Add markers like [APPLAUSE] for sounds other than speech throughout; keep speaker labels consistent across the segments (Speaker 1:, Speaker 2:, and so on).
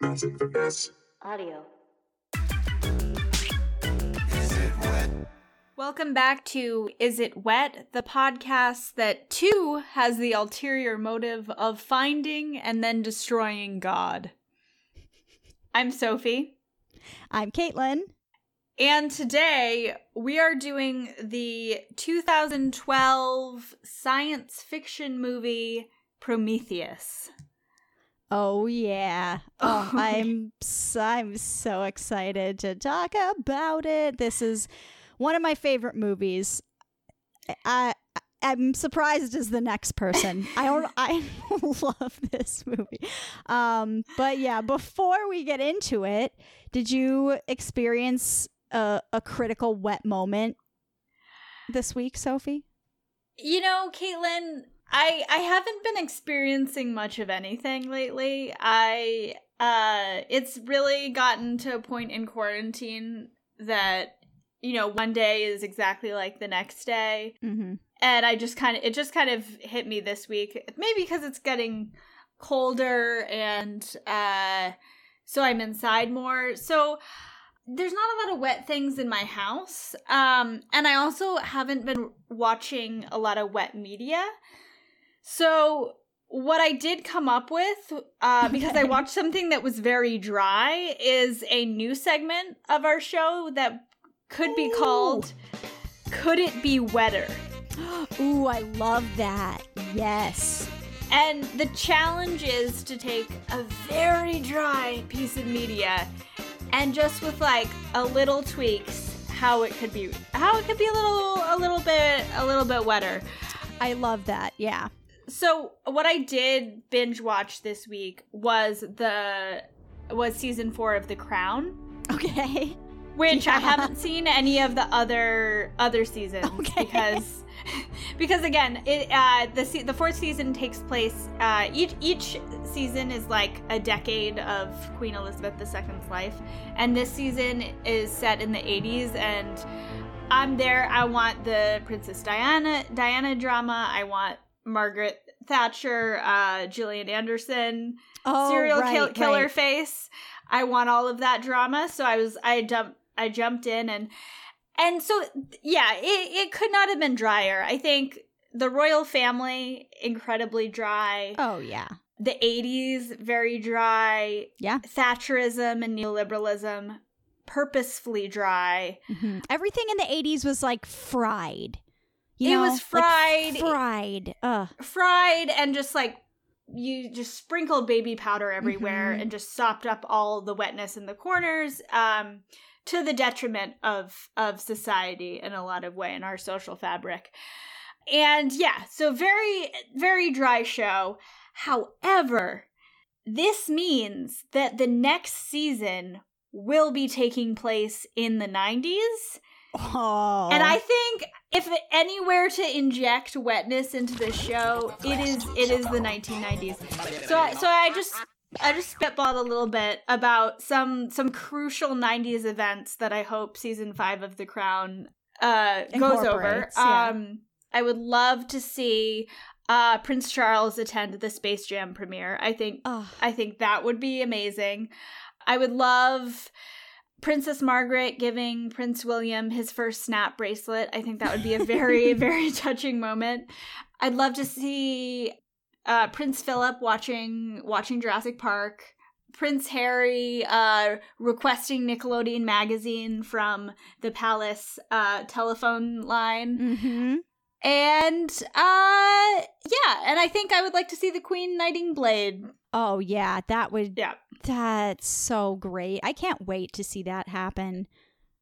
Speaker 1: Audio.
Speaker 2: Welcome back to Is It Wet, the podcast that too has the ulterior motive of finding and then destroying God. I'm Sophie,
Speaker 3: I'm Caitlin.
Speaker 2: and today we are doing the 2012 science fiction movie Prometheus.
Speaker 3: Oh yeah. Oh, [LAUGHS]
Speaker 2: Oh.
Speaker 3: I'm so, I'm so excited to talk about it. This is one of my favorite movies. I I'm surprised as the next person. I don't [LAUGHS] I [LAUGHS] love this movie. Um but yeah, before we get into it, did you experience a, a critical wet moment this week, Sophie?
Speaker 2: You know, Caitlin, I I haven't been experiencing much of anything lately. I uh it's really gotten to a point in quarantine that you know, one day is exactly like the next day.
Speaker 3: Mm-hmm.
Speaker 2: And I just kind of it just kind of hit me this week. Maybe because it's getting colder and uh so I'm inside more. So there's not a lot of wet things in my house. Um, and I also haven't been watching a lot of wet media. So what I did come up with, uh, [LAUGHS] because I watched something that was very dry, is a new segment of our show that could be
Speaker 3: Ooh.
Speaker 2: called Could It Be Wetter? [GASPS]
Speaker 3: Ooh, I love that. Yes.
Speaker 2: And the challenge is to take a very dry piece of media and just with like a little tweaks how it could be how it could be a little a little bit a little bit wetter.
Speaker 3: I love that. Yeah.
Speaker 2: So what I did binge watch this week was the was season 4 of The Crown,
Speaker 3: Okay. [LAUGHS]
Speaker 2: which I haven't seen any of the other other seasons
Speaker 3: Okay.
Speaker 2: because [LAUGHS] because again it uh the the fourth season takes place uh each each season is like a decade of Queen Elizabeth II's life. And this season is set in the 80s and I'm there. I want the Princess Diana Diana drama. I want Margaret Thatcher uh Gillian Anderson
Speaker 3: Oh,
Speaker 2: serial
Speaker 3: right,
Speaker 2: kill- killer
Speaker 3: right.
Speaker 2: face. I want all of that drama, so I was I jumped I jumped in and and so yeah, it it could not have been drier. I think the royal family incredibly dry.
Speaker 3: Oh yeah.
Speaker 2: The 80s very dry.
Speaker 3: Yeah.
Speaker 2: Thatcherism and neoliberalism purposefully dry.
Speaker 3: Mhm. Everything in the '80s was like fried. You
Speaker 2: It
Speaker 3: know?
Speaker 2: was
Speaker 3: Like,
Speaker 2: fried.
Speaker 3: fried. Ugh.
Speaker 2: fried and just like you just sprinkled baby powder everywhere
Speaker 3: Mhm.
Speaker 2: and just sopped up all the wetness in the corners um to the detriment of of society in a lot of way in our social fabric and yeah so very very dry show however this means that the next season will be taking place in the 90s
Speaker 3: Oh.
Speaker 2: and I think if anywhere to inject wetness into the show, it is it is the 1990s. So I, so I just I just spitballed a little bit about some some crucial 90s events that I hope season 5 of The Crown uh goes over.
Speaker 3: Yeah.
Speaker 2: Um I would love to see uh Prince Charles attend the Space Jam premiere. I think
Speaker 3: Ugh.
Speaker 2: I think that would be amazing. I would love Princess Margaret giving Prince William his first snap bracelet. I think that would be a [LAUGHS] very, very touching moment. I'd love to see uh, Prince Philip watching watching Jurassic Park. Prince Harry uh, requesting Nickelodeon magazine from the palace uh, telephone line.
Speaker 3: Mhm.
Speaker 2: And uh yeah, and I think I would like to see the Queen knighting blade.
Speaker 3: Oh yeah, that would.
Speaker 2: Yeah.
Speaker 3: That's so great. I can't wait to see that happen.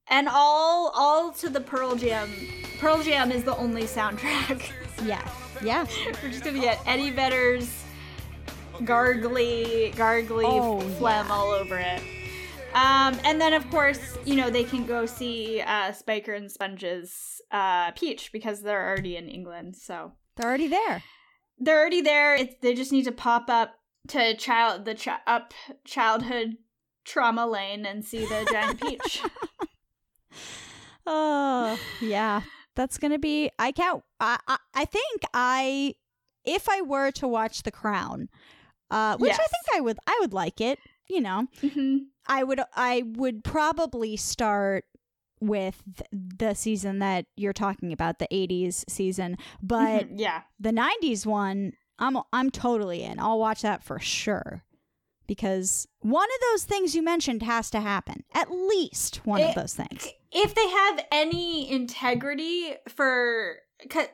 Speaker 2: And all all to the Pearl Jam. Pearl Jam is the only soundtrack.
Speaker 3: Yeah. [LAUGHS] Yeah.
Speaker 2: We're just gonna get Eddie Vedder's gargly, gargly
Speaker 3: Oh,
Speaker 2: phlegm all over it. Um, and then of course, you know, they can go see uh, Spiker and Sponge's uh, Peach because they're already in England. So
Speaker 3: They're already there.
Speaker 2: they're already there. It's, they just need to pop up to child the chi- up childhood trauma lane and see the giant [LAUGHS] peach.
Speaker 3: Oh, yeah. That's going to be I can't I, I I think I if I were to watch The Crown, uh which I think I would I would like it. you know,
Speaker 2: Mhm.
Speaker 3: I would I would probably start with the season that you're talking about, the 80s season, but
Speaker 2: Mhm. yeah.
Speaker 3: the 90s one, I'm I'm totally in. I'll watch that for sure. Because one of those things you mentioned has to happen. At least one of those things.
Speaker 2: If they have any integrity for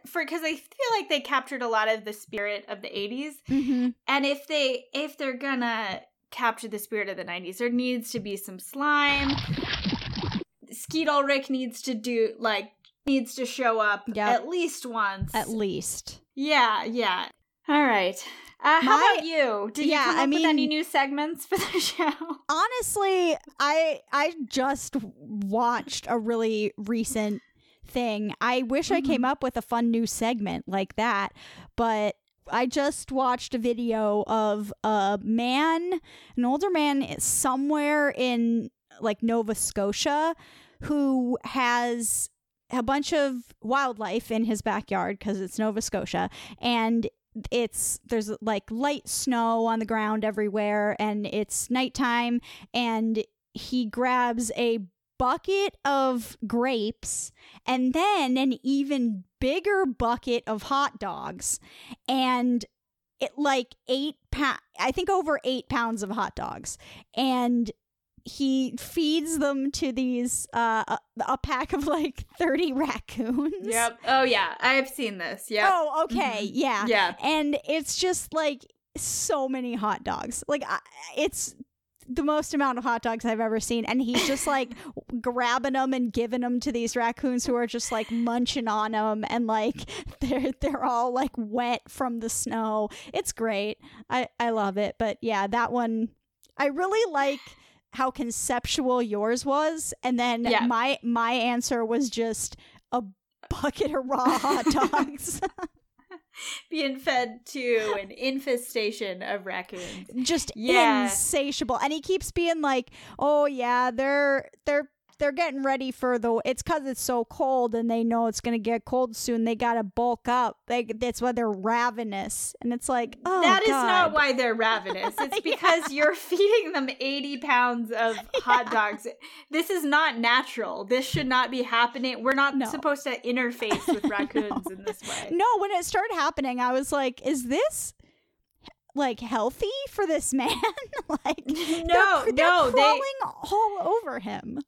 Speaker 2: for because I feel like they captured a lot of the spirit of the 80s
Speaker 3: Mm-hmm.
Speaker 2: and if they if they're gonna capture the spirit of the 90s there needs to be some slime Skeet Ulrich needs to do like needs to show up
Speaker 3: Yep.
Speaker 2: at least once
Speaker 3: At least.
Speaker 2: yeah yeah all right. Uh, how
Speaker 3: My-
Speaker 2: about you? Did
Speaker 3: Yeah,
Speaker 2: you come
Speaker 3: I
Speaker 2: up with any new segments for the [LAUGHS] show?
Speaker 3: Honestly, I I just watched a really recent thing. I wish I came up with a fun new segment like that, but I just watched a video of a man, an older man somewhere in like Nova Scotia who has a bunch of wildlife in his backyard because it's Nova Scotia and it's there's like light snow on the ground everywhere and it's nighttime and he grabs a bucket of grapes and then an even bigger bucket of hot dogs and it like eight pound i think over eight pounds of hot dogs and he feeds them to these uh a, a pack of like 30 raccoons.
Speaker 2: Yep. Oh yeah. I've seen this. Yeah
Speaker 3: oh okay. Yeah.
Speaker 2: Yeah.
Speaker 3: And it's just like so many hot dogs. Like I, it's the most amount of hot dogs I've ever seen. And he's just like [LAUGHS] grabbing them and giving them to these raccoons who are just like munching on them and like [LAUGHS] they're they're all like wet from the snow. It's great. I I love it. But yeah that one I really like how conceptual yours was and then
Speaker 2: Yeah.
Speaker 3: my my answer was just a bucket of raw hot dogs [LAUGHS]
Speaker 2: being fed to an infestation of raccoons
Speaker 3: just
Speaker 2: Yeah.
Speaker 3: insatiable and he keeps being like oh yeah they're they're they're getting ready for the it's because it's so cold and they know it's gonna get cold soon they gotta bulk up they, that's why they're ravenous and it's like oh
Speaker 2: That is
Speaker 3: God.
Speaker 2: not why they're [LAUGHS] ravenous. It's because you're feeding them 80 pounds of [LAUGHS] hot dogs. This is not natural. This should not be happening. We're not
Speaker 3: No.
Speaker 2: supposed to interface with [LAUGHS] raccoons in this way.
Speaker 3: no when it started happening i was like is this like healthy for this man like
Speaker 2: No,
Speaker 3: they're, they're
Speaker 2: no, they
Speaker 3: crawling all over him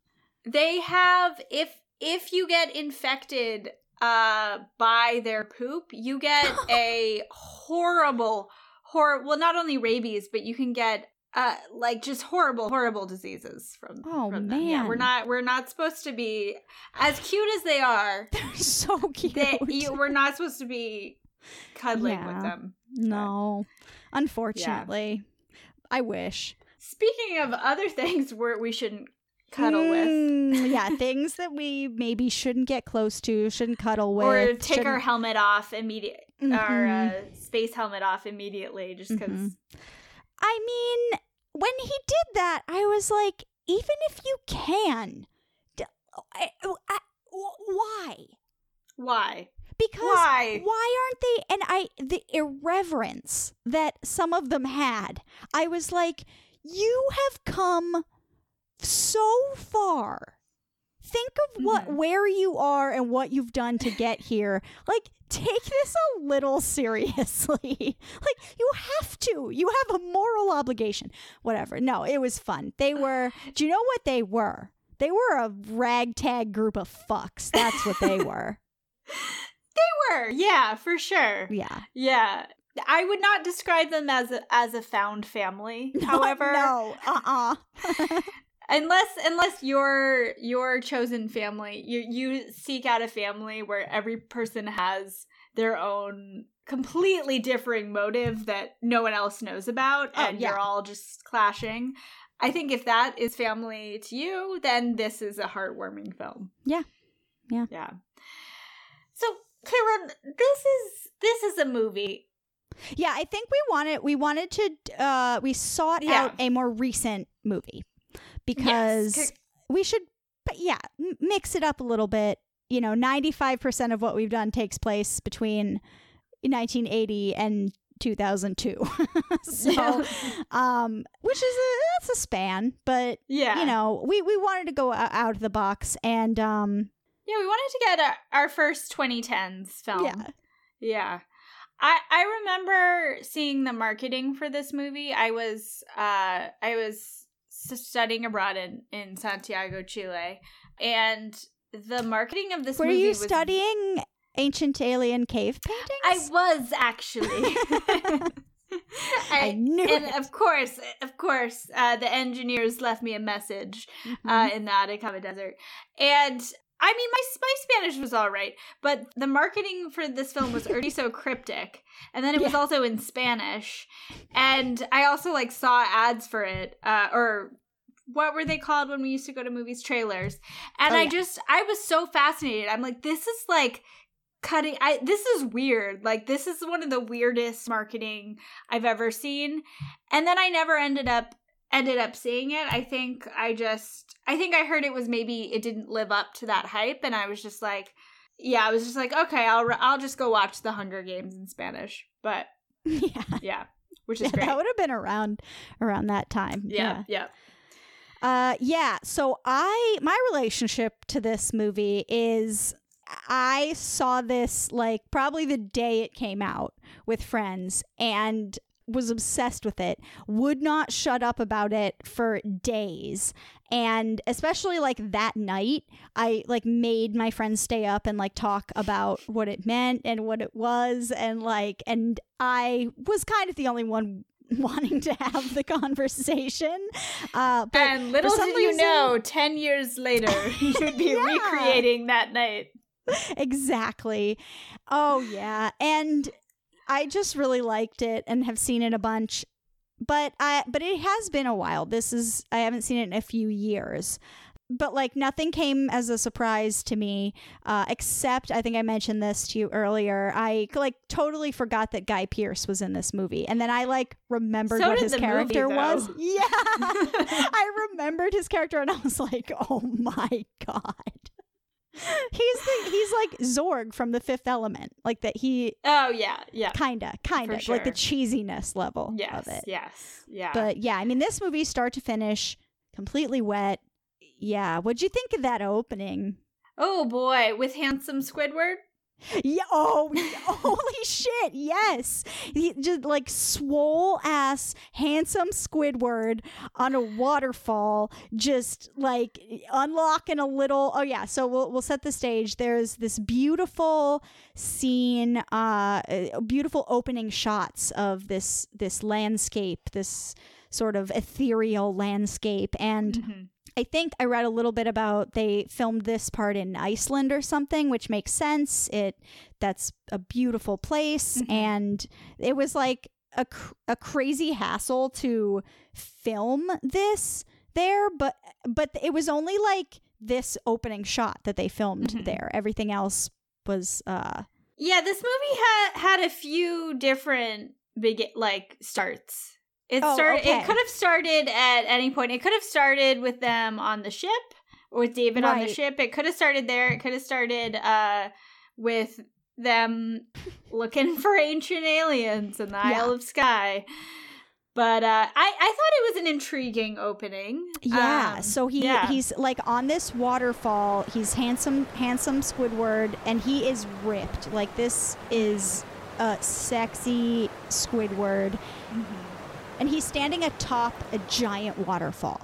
Speaker 2: they have if if you get infected uh by their poop, you get [LAUGHS] a horrible hor well not only rabies, but you can get uh like just horrible horrible diseases from
Speaker 3: Oh,
Speaker 2: from them. Yeah, we're not we're not supposed to be as cute as they are. [LAUGHS]
Speaker 3: they're so cute
Speaker 2: They, you, we're not supposed to be cuddling
Speaker 3: Yeah.
Speaker 2: with them.
Speaker 3: No, unfortunately. I wish.
Speaker 2: Speaking of other [LAUGHS] things where we shouldn't cuddle with
Speaker 3: Mm, yeah, [LAUGHS] things that we maybe shouldn't get close to, shouldn't cuddle with.
Speaker 2: or take our helmet off immediate our
Speaker 3: Mhm.
Speaker 2: uh, space helmet off immediately just because
Speaker 3: Mhm. I mean, when he did that, I was like, even if you can, d- I- I- why?
Speaker 2: why
Speaker 3: Because
Speaker 2: Why?
Speaker 3: why aren't they? And I, the irreverence that some of them had, I was like, you have come so far. Think of what,
Speaker 2: Mhm.
Speaker 3: where you are and what you've done to get here. Like, take this a little seriously. [LAUGHS] like, you have to. You have a moral obligation. Whatever. No, it was fun. They [SIGHS] were, do you know what they were? They were a ragtag group of fucks. That's what they [LAUGHS] were.
Speaker 2: they were yeah for sure
Speaker 3: Yeah.
Speaker 2: yeah i would not describe them as a, as a found family [LAUGHS] however
Speaker 3: no, uh, uh
Speaker 2: unless unless your your chosen family you you seek out a family where every person has their own completely differing motive that no one else knows about
Speaker 3: Oh,
Speaker 2: and
Speaker 3: yeah.
Speaker 2: you're all just clashing i think if that is family to you then this is a heartwarming film
Speaker 3: Yeah. Yeah.
Speaker 2: yeah so Karen, this is this is a movie
Speaker 3: yeah. I think we wanted we wanted to uh we sought
Speaker 2: Yeah.
Speaker 3: out a more recent movie because
Speaker 2: Yes,
Speaker 3: we should, but yeah, m- mix it up a little bit. You know, ninety five percent of what we've done takes place between 1980 and 2002. [LAUGHS] so, [LAUGHS] um, which is a that's a span, but
Speaker 2: yeah,
Speaker 3: you know, we we wanted to go out of the box, and um,
Speaker 2: yeah, we wanted to get our, our first 2010s film.
Speaker 3: yeah,
Speaker 2: Yeah. I I remember seeing the marketing for this movie. I was uh I was studying abroad in in Santiago, Chile, and the marketing of this
Speaker 3: were
Speaker 2: movie
Speaker 3: you
Speaker 2: was
Speaker 3: studying ancient alien cave paintings?
Speaker 2: I was actually. [LAUGHS] [LAUGHS]
Speaker 3: I knew
Speaker 2: and
Speaker 3: it.
Speaker 2: of course, of course, uh, the engineers left me a message uh,
Speaker 3: Mhm.
Speaker 2: in the Atacama Desert. And I mean, my, my Spanish was all right, but the marketing for this film was already so cryptic. And then it was
Speaker 3: Yeah.
Speaker 2: also in Spanish. And I also like saw ads for it, uh, or what were they called when we used to go to movies? Trailers. And
Speaker 3: Oh,
Speaker 2: I just, I was so fascinated. I'm like, this is like cutting i this is weird like this is one of the weirdest marketing i've ever seen and then i never ended up ended up seeing it i think i just i think i heard it was maybe it didn't live up to that hype and i was just like yeah i was just like okay i'll i'll just go watch the hunger games in spanish but [LAUGHS]
Speaker 3: yeah,
Speaker 2: yeah which is
Speaker 3: yeah
Speaker 2: great
Speaker 3: that would have been around around that time.
Speaker 2: yeah. yeah.
Speaker 3: Uh yeah, so I my relationship to this movie is I saw this like probably the day it came out with friends and was obsessed with it. Would not shut up about it for days. And especially like that night, I like made my friends stay up and like talk about what it meant and what it was and like and I was kind of the only one [LAUGHS] wanting to have the conversation. Uh but
Speaker 2: and little
Speaker 3: some
Speaker 2: did you
Speaker 3: reason-
Speaker 2: know 10 years later [LAUGHS] [LAUGHS] you'd be
Speaker 3: Yeah.
Speaker 2: recreating that night
Speaker 3: exactly. Oh yeah, and I just really liked it and have seen it a bunch. But I but it has been a while. This is I haven't seen it in a few years. But like nothing came as a surprise to me, uh, except I think I mentioned this to you earlier. I like totally forgot that Guy Pearce was in this movie, and then I like remembered
Speaker 2: So
Speaker 3: what his
Speaker 2: the movie,
Speaker 3: character was. [LAUGHS] Yeah, [LAUGHS] I remembered his character, and I was like, "Oh my god." He's the he's like Zorg from the Fifth Element, like that. He
Speaker 2: oh yeah yeah
Speaker 3: kinda, kinda
Speaker 2: For
Speaker 3: like the cheesiness level
Speaker 2: yes
Speaker 3: of it.
Speaker 2: yes yeah
Speaker 3: But yeah, I mean, this movie start to finish, completely wet. Yeah, what'd you think of that opening?
Speaker 2: Oh boy, with handsome Squidward.
Speaker 3: Yeah. Oh, [LAUGHS] holy shit! Yes, he just like swole ass, handsome Squidward on a waterfall, just like unlocking a little. Oh yeah. So we'll we'll set the stage. There's this beautiful scene, uh, beautiful opening shots of this this landscape, this sort of ethereal landscape, and.
Speaker 2: Mhm.
Speaker 3: I think I read a little bit about they filmed this part in Iceland or something, which makes sense. It that's a beautiful place,
Speaker 2: Mhm.
Speaker 3: and it was like a cr- a crazy hassle to film this there, but but it was only like this opening shot that they filmed
Speaker 2: Mhm.
Speaker 3: there. Everything else was uh
Speaker 2: Yeah, this movie had had a few different big like starts. It
Speaker 3: Oh,
Speaker 2: started.
Speaker 3: okay.
Speaker 2: It could have started at any point. It could have started with them on the ship, with David on the ship. It could have started there. It could have started uh, with them [LAUGHS] looking for ancient aliens in the
Speaker 3: Yeah.
Speaker 2: Isle of Skye. But uh, I I thought it was an intriguing opening.
Speaker 3: Yeah,
Speaker 2: Um,
Speaker 3: so he
Speaker 2: yeah.
Speaker 3: he's like on this waterfall. He's handsome, handsome Squidward, and he is ripped. Like this is a sexy Squidward, and he's standing atop a giant waterfall.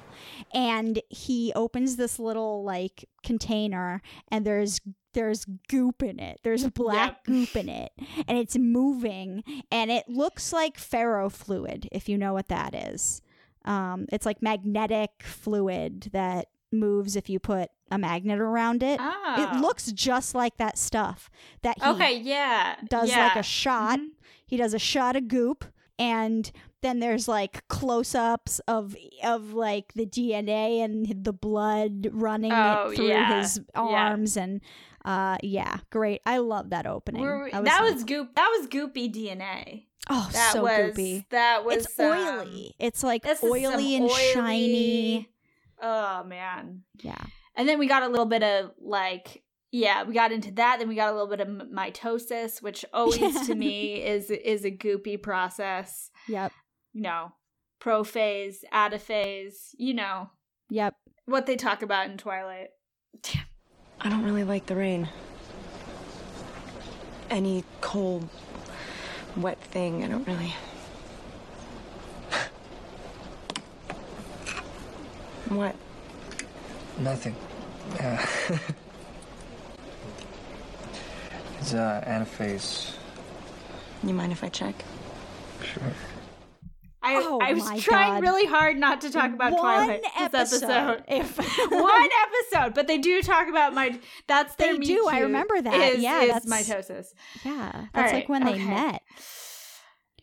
Speaker 3: And he opens this little like container, and there's there's goop in it. There's black
Speaker 2: Yep.
Speaker 3: goop in it, and it's moving, and it looks like ferrofluid, if you know what that is. Um, it's like magnetic fluid that moves if you put a magnet around it.
Speaker 2: Oh.
Speaker 3: It looks just like that stuff that he
Speaker 2: okay. Yeah,
Speaker 3: does
Speaker 2: yeah.
Speaker 3: like a shot.
Speaker 2: Mhm.
Speaker 3: He does a shot of goop and then there's like close-ups of of like the DNA and the blood running
Speaker 2: Oh,
Speaker 3: through
Speaker 2: yeah.
Speaker 3: his arms and uh yeah, great. I love that opening.
Speaker 2: We-
Speaker 3: I
Speaker 2: that
Speaker 3: like,
Speaker 2: was goop. That was goopy DNA.
Speaker 3: oh
Speaker 2: That
Speaker 3: so
Speaker 2: was
Speaker 3: goopy.
Speaker 2: that was
Speaker 3: It's
Speaker 2: um,
Speaker 3: oily. It's like oily and
Speaker 2: oily-
Speaker 3: shiny.
Speaker 2: Oh man.
Speaker 3: Yeah.
Speaker 2: And then we got a little bit of like yeah, we got into that. Then we got a little bit of mitosis, which always to [LAUGHS] me is is a goopy process.
Speaker 3: Yep.
Speaker 2: You know, prophase, adaphase. You know.
Speaker 3: Yep.
Speaker 2: What they talk about in Twilight.
Speaker 1: Damn. I don't really like the rain. Any cold, wet thing, I don't really. [SIGHS] what?
Speaker 4: Nothing. Yeah. [LAUGHS] it's uh, anaphase.
Speaker 1: You mind if I check?
Speaker 4: Sure.
Speaker 2: I,
Speaker 3: Oh
Speaker 2: I was trying
Speaker 3: God.
Speaker 2: really hard not to talk about
Speaker 3: One
Speaker 2: Twilight this
Speaker 3: episode.
Speaker 2: episode.
Speaker 3: If [LAUGHS]
Speaker 2: One episode, but they do talk about my. That's their
Speaker 3: They do, I remember that.
Speaker 2: Is,
Speaker 3: Yeah,
Speaker 2: is
Speaker 3: that's-
Speaker 2: mitosis.
Speaker 3: yeah, that's
Speaker 2: right,
Speaker 3: like when they
Speaker 2: okay.
Speaker 3: met.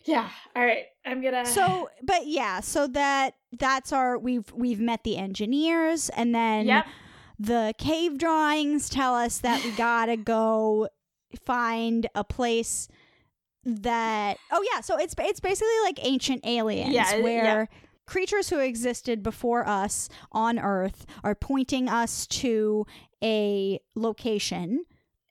Speaker 2: Yeah. All right. I'm gonna.
Speaker 3: So, but yeah, so that that's our we've we've met the engineers, and then
Speaker 2: Yep.
Speaker 3: the cave drawings tell us that we gotta go find a place that oh yeah so it's it's basically like ancient aliens
Speaker 2: Yeah,
Speaker 3: where creatures who existed before us on earth are pointing us to a location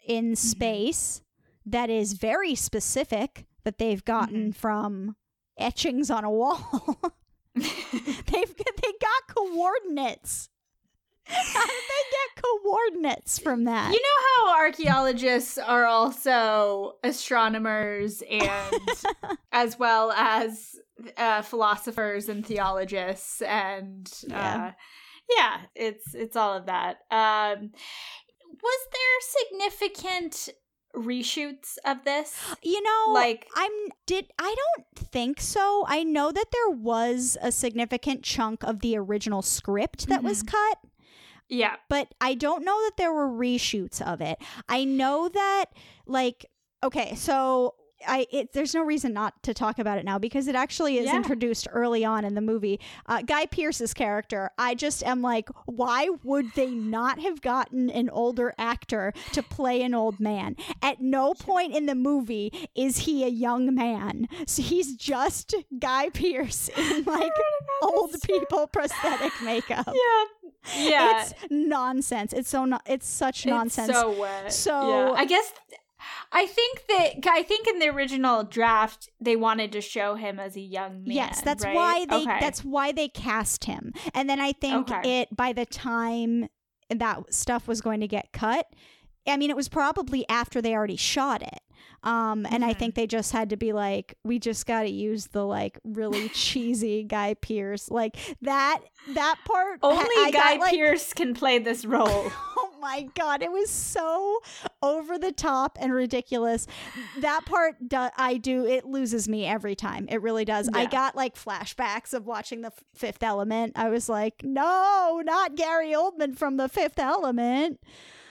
Speaker 3: in mm-hmm. space that is very specific that they've gotten mm-hmm. from etchings on a wall. [LAUGHS] [LAUGHS] They've they got coordinates. [LAUGHS] How did they get coordinates from that
Speaker 2: You know how archaeologists are also astronomers and [LAUGHS] as well as uh, philosophers and theologists and
Speaker 3: Yeah.
Speaker 2: uh, yeah, it's it's all of that. Um, was there significant reshoots of this?
Speaker 3: You know,
Speaker 2: Like-
Speaker 3: I'm did I don't think so. I know that there was a significant chunk of the original script that was cut,
Speaker 2: Yeah.
Speaker 3: but I don't know that there were reshoots of it. I know that like okay, so I it, there's no reason not to talk about it now because it actually is
Speaker 2: Yeah.
Speaker 3: introduced early on in the movie. Uh, Guy Pearce's character, I just am like, why would they not have gotten an older actor to play an old man? At no point in the movie is he a young man. So he's just Guy Pearce [LAUGHS] in [LAUGHS] like old people prosthetic makeup. [LAUGHS]
Speaker 2: Yeah. Yeah.
Speaker 3: It's nonsense. It's so no- it's such
Speaker 2: It's
Speaker 3: nonsense.
Speaker 2: so wet.
Speaker 3: So-
Speaker 2: yeah. I guess I think that I think in the original draft they wanted to show him as a young man.
Speaker 3: yes, that's
Speaker 2: right?
Speaker 3: why they
Speaker 2: Okay.
Speaker 3: that's why they cast him. And then I think
Speaker 2: Okay.
Speaker 3: it by the time that stuff was going to get cut, I mean it was probably after they already shot it. Um, and I
Speaker 2: Mhm.
Speaker 3: think they just had to be like, we just got to use the like really [LAUGHS] cheesy Guy Pearce, like that that part.
Speaker 2: only
Speaker 3: I
Speaker 2: Guy
Speaker 3: got, like,
Speaker 2: Pearce can play this [LAUGHS] role.
Speaker 3: Oh my god, it was so over the top and ridiculous. That part do, I do it loses me every time. It really does. I got like flashbacks of watching the Fifth Element. I was like, "No, not Gary Oldman from the Fifth Element."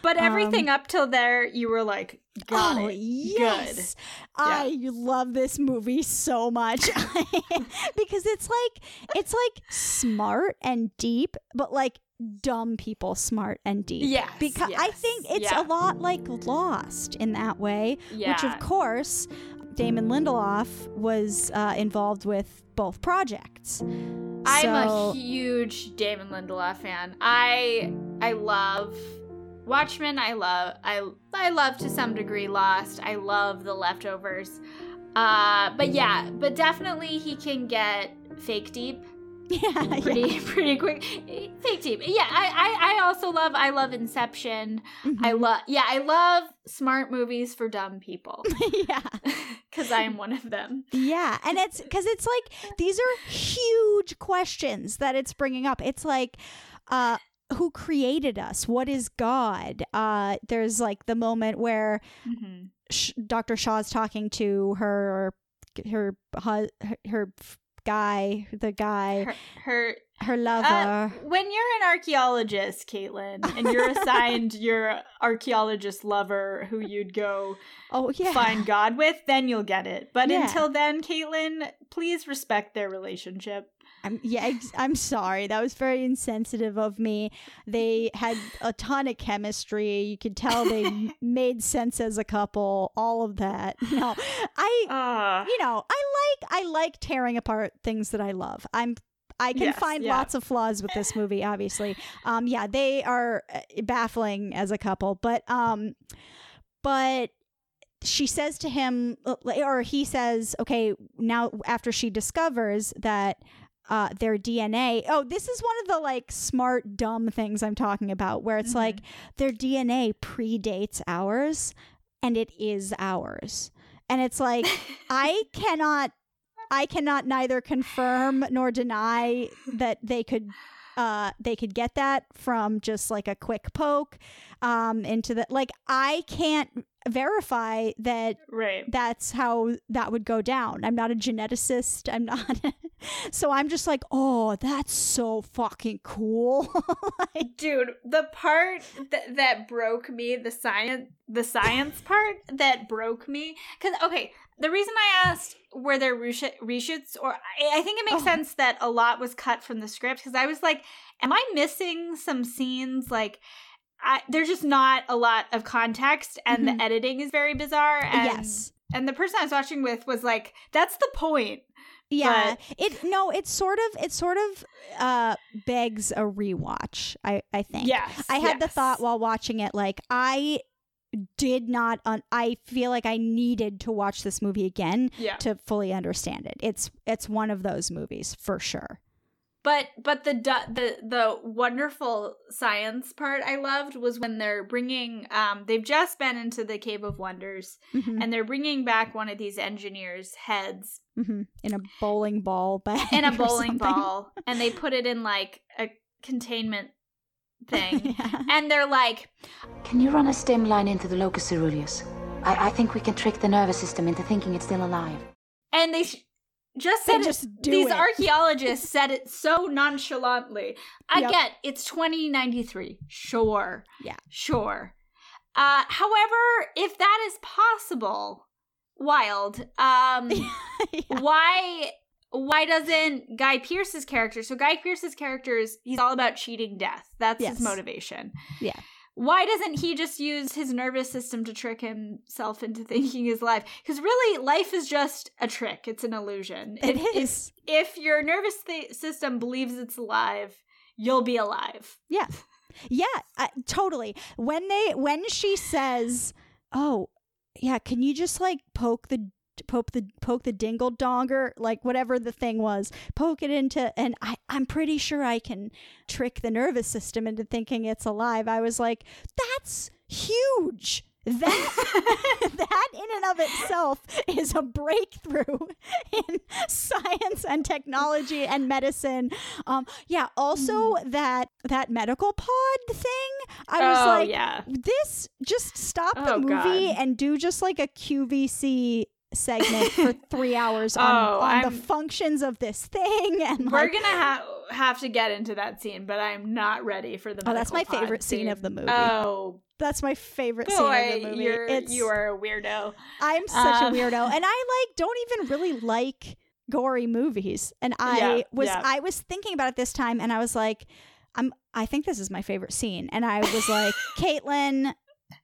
Speaker 2: But everything
Speaker 3: Um,
Speaker 2: up till there, you were like, got
Speaker 3: oh,
Speaker 2: it.
Speaker 3: yes. I love this movie so much [LAUGHS] because it's like it's like smart and deep, but like dumb people smart and deep.
Speaker 2: Yes,
Speaker 3: Because I think it's
Speaker 2: yeah.
Speaker 3: a lot like Lost in that way,
Speaker 2: Yeah.
Speaker 3: which of course Damon Lindelof was uh, involved with both projects.
Speaker 2: I'm
Speaker 3: So-
Speaker 2: a huge Damon Lindelof fan. I I love Watchmen. I love I I love to some degree Lost. I love The Leftovers. Uh, but yeah, but definitely he can get fake deep [LAUGHS]
Speaker 3: yeah,
Speaker 2: pretty
Speaker 3: yeah.
Speaker 2: pretty quick. Fake deep. Yeah, I, I I also love I love Inception. I
Speaker 3: Mhm.
Speaker 2: love yeah I love smart movies for dumb people [LAUGHS]
Speaker 3: yeah. [LAUGHS]
Speaker 2: because I am one of them.
Speaker 3: Yeah, and it's because it's like these are huge questions that it's bringing up. It's like, uh, who created us? What is God? Uh, there's like the moment where
Speaker 2: Mhm.
Speaker 3: Sh- Dr. Shaw's talking to her, her, her, her guy, the guy,
Speaker 2: Her, her
Speaker 3: her lover.
Speaker 2: Uh, when you're an archaeologist, Caitlin, and you're [LAUGHS] assigned your archaeologist lover who you'd go
Speaker 3: oh yeah,
Speaker 2: find God with, then you'll get it. But
Speaker 3: Yeah.
Speaker 2: until then, Caitlin, please respect their relationship.
Speaker 3: I'm yeah, I'm sorry. That was very insensitive of me. They had a ton of chemistry. You could tell they [LAUGHS] made sense as a couple. All of that. [LAUGHS] No, I
Speaker 2: Ah,
Speaker 3: you know, I like I like tearing apart things that I love. I'm I can
Speaker 2: Yes,
Speaker 3: find
Speaker 2: yeah.
Speaker 3: lots of flaws with this movie, obviously. Um, yeah, they are uh, baffling as a couple, but um, but she says to him, uh, or he says, okay, now after she discovers that uh, their DNA. Oh, this is one of the like smart, dumb things I'm talking about, where it's
Speaker 2: Mhm.
Speaker 3: like their DNA predates ours and it is ours. And it's like, I [LAUGHS] cannot, I cannot neither confirm nor deny that they could. Uh, they could get that from just like a quick poke um, into the like. I can't verify that
Speaker 2: Right.
Speaker 3: that's how that would go down. I'm not a geneticist. I'm not. [LAUGHS] so I'm just like, oh, that's so fucking cool. [LAUGHS] Like,
Speaker 2: Dude, the part that, that broke me, the science the science [LAUGHS] part that broke me cuz okay, the reason I asked were there reshoot, reshoots or I, I think it makes
Speaker 3: Oh.
Speaker 2: sense that a lot was cut from the script cuz I was like, am I missing some scenes like I, there's just not a lot of context and
Speaker 3: Mhm.
Speaker 2: the editing is very bizarre and
Speaker 3: yes.
Speaker 2: and the person I was watching with was like that's the point.
Speaker 3: Yeah. it no, it sort of it sort of uh begs a rewatch, I I think.
Speaker 2: Yes.
Speaker 3: I had the thought while watching it like I did not un- I feel like I needed to watch this movie again
Speaker 2: yeah.
Speaker 3: to fully understand it. It's it's one of those movies for sure.
Speaker 2: But but the du- the the wonderful science part I loved was when they're bringing um they've just been into the Cave of Wonders
Speaker 3: Mhm.
Speaker 2: and they're bringing back one of these engineers' heads
Speaker 3: Mhm. In a bowling ball bag.
Speaker 2: in a [LAUGHS] bowling ball and they put it in like a containment [LAUGHS] thing
Speaker 3: Yeah.
Speaker 2: and they're like
Speaker 5: Can you run a stem line into the locus ceruleus? I, I think we can trick the nervous system into thinking it's still alive.
Speaker 2: and they sh- just said it-
Speaker 3: just do
Speaker 2: these
Speaker 3: it.
Speaker 2: archaeologists said it so nonchalantly. I
Speaker 3: Yep.
Speaker 2: get it's 2093. Sure.
Speaker 3: Yeah.
Speaker 2: Sure. Uh however, if that is possible, wild. Um [LAUGHS]
Speaker 3: Yeah.
Speaker 2: why why doesn't Guy Pearce's character? So Guy Pearce's character is he's all about cheating death. That's
Speaker 3: Yes.
Speaker 2: his motivation.
Speaker 3: Yeah.
Speaker 2: Why doesn't he just use his nervous system to trick himself into thinking he's alive? Because really, life is just a trick. It's an illusion.
Speaker 3: It
Speaker 2: If- if-
Speaker 3: is.
Speaker 2: If, your nervous th- system believes it's alive, you'll be alive.
Speaker 3: Yeah. Yeah, totally. When they when she says, "Oh, yeah, can you just like poke the poke the poke the dingle donger like whatever the thing was poke it into and I, i'm pretty sure i can trick the nervous system into thinking it's alive i was like that's huge that [LAUGHS] that in and of itself is a breakthrough [LAUGHS] in science and technology and medicine um yeah also that that medical pod thing i was
Speaker 2: oh
Speaker 3: like
Speaker 2: yeah.
Speaker 3: this just stop the
Speaker 2: Oh,
Speaker 3: movie
Speaker 2: God.
Speaker 3: and do just like a qvc segment for [LAUGHS] three hours on,
Speaker 2: Oh,
Speaker 3: on the functions of this thing and
Speaker 2: We're
Speaker 3: like,
Speaker 2: gonna ha- have to get into that scene, but I'm not ready for the.
Speaker 3: Oh, that's my favorite scene of the movie.
Speaker 2: Oh
Speaker 3: that's my favorite
Speaker 2: boy,
Speaker 3: scene of the movie
Speaker 2: you're
Speaker 3: it's
Speaker 2: you are a weirdo.
Speaker 3: i'm such
Speaker 2: Um,
Speaker 3: a weirdo [LAUGHS] and i like don't even really like gory movies and i
Speaker 2: Yeah,
Speaker 3: was
Speaker 2: yeah.
Speaker 3: i was thinking about it this time and i was like i'm i think this is my favorite scene and i was like [LAUGHS] caitlin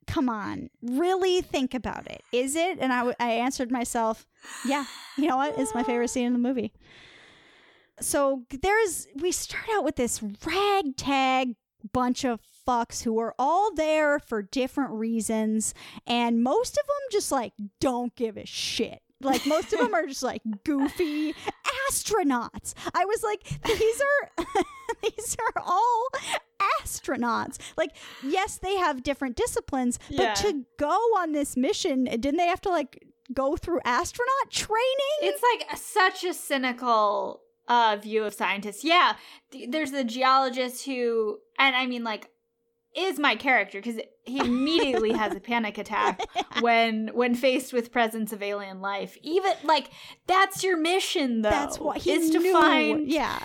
Speaker 3: come on really think about it. Is it? And I, w- I answered myself yeah you know what? It's my favorite scene in the movie. So there's we start out with this ragtag bunch of fucks who are all there for different reasons and most of them just like don't give a shit. Like most of them are just like [LAUGHS] goofy astronauts. I was like these are [LAUGHS] these are all astronauts like yes they have different disciplines but
Speaker 2: Yeah.
Speaker 3: to go on this mission didn't they have to like go through astronaut training
Speaker 2: It's like such a cynical uh view of scientists. Yeah, th- there's the geologist who, and I mean like, is my character because he [LAUGHS] immediately has a panic attack [LAUGHS] when when faced with presence of alien life. Even like that's your mission though.
Speaker 3: that's what he
Speaker 2: is to
Speaker 3: knew.
Speaker 2: find
Speaker 3: yeah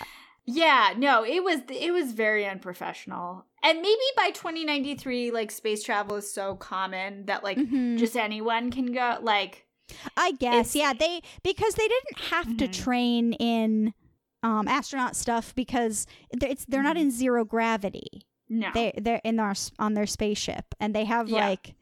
Speaker 2: Yeah, no, it was it was very unprofessional. And maybe by 2093 like space travel is so common that like
Speaker 3: Mhm.
Speaker 2: just anyone can go like
Speaker 3: I guess, yeah. They because they didn't have to
Speaker 2: Mhm.
Speaker 3: train in um, astronaut stuff because they're, it's they're not
Speaker 2: Mhm.
Speaker 3: in zero gravity.
Speaker 2: no.
Speaker 3: They they're in their on their spaceship and they have
Speaker 2: Yeah.
Speaker 3: like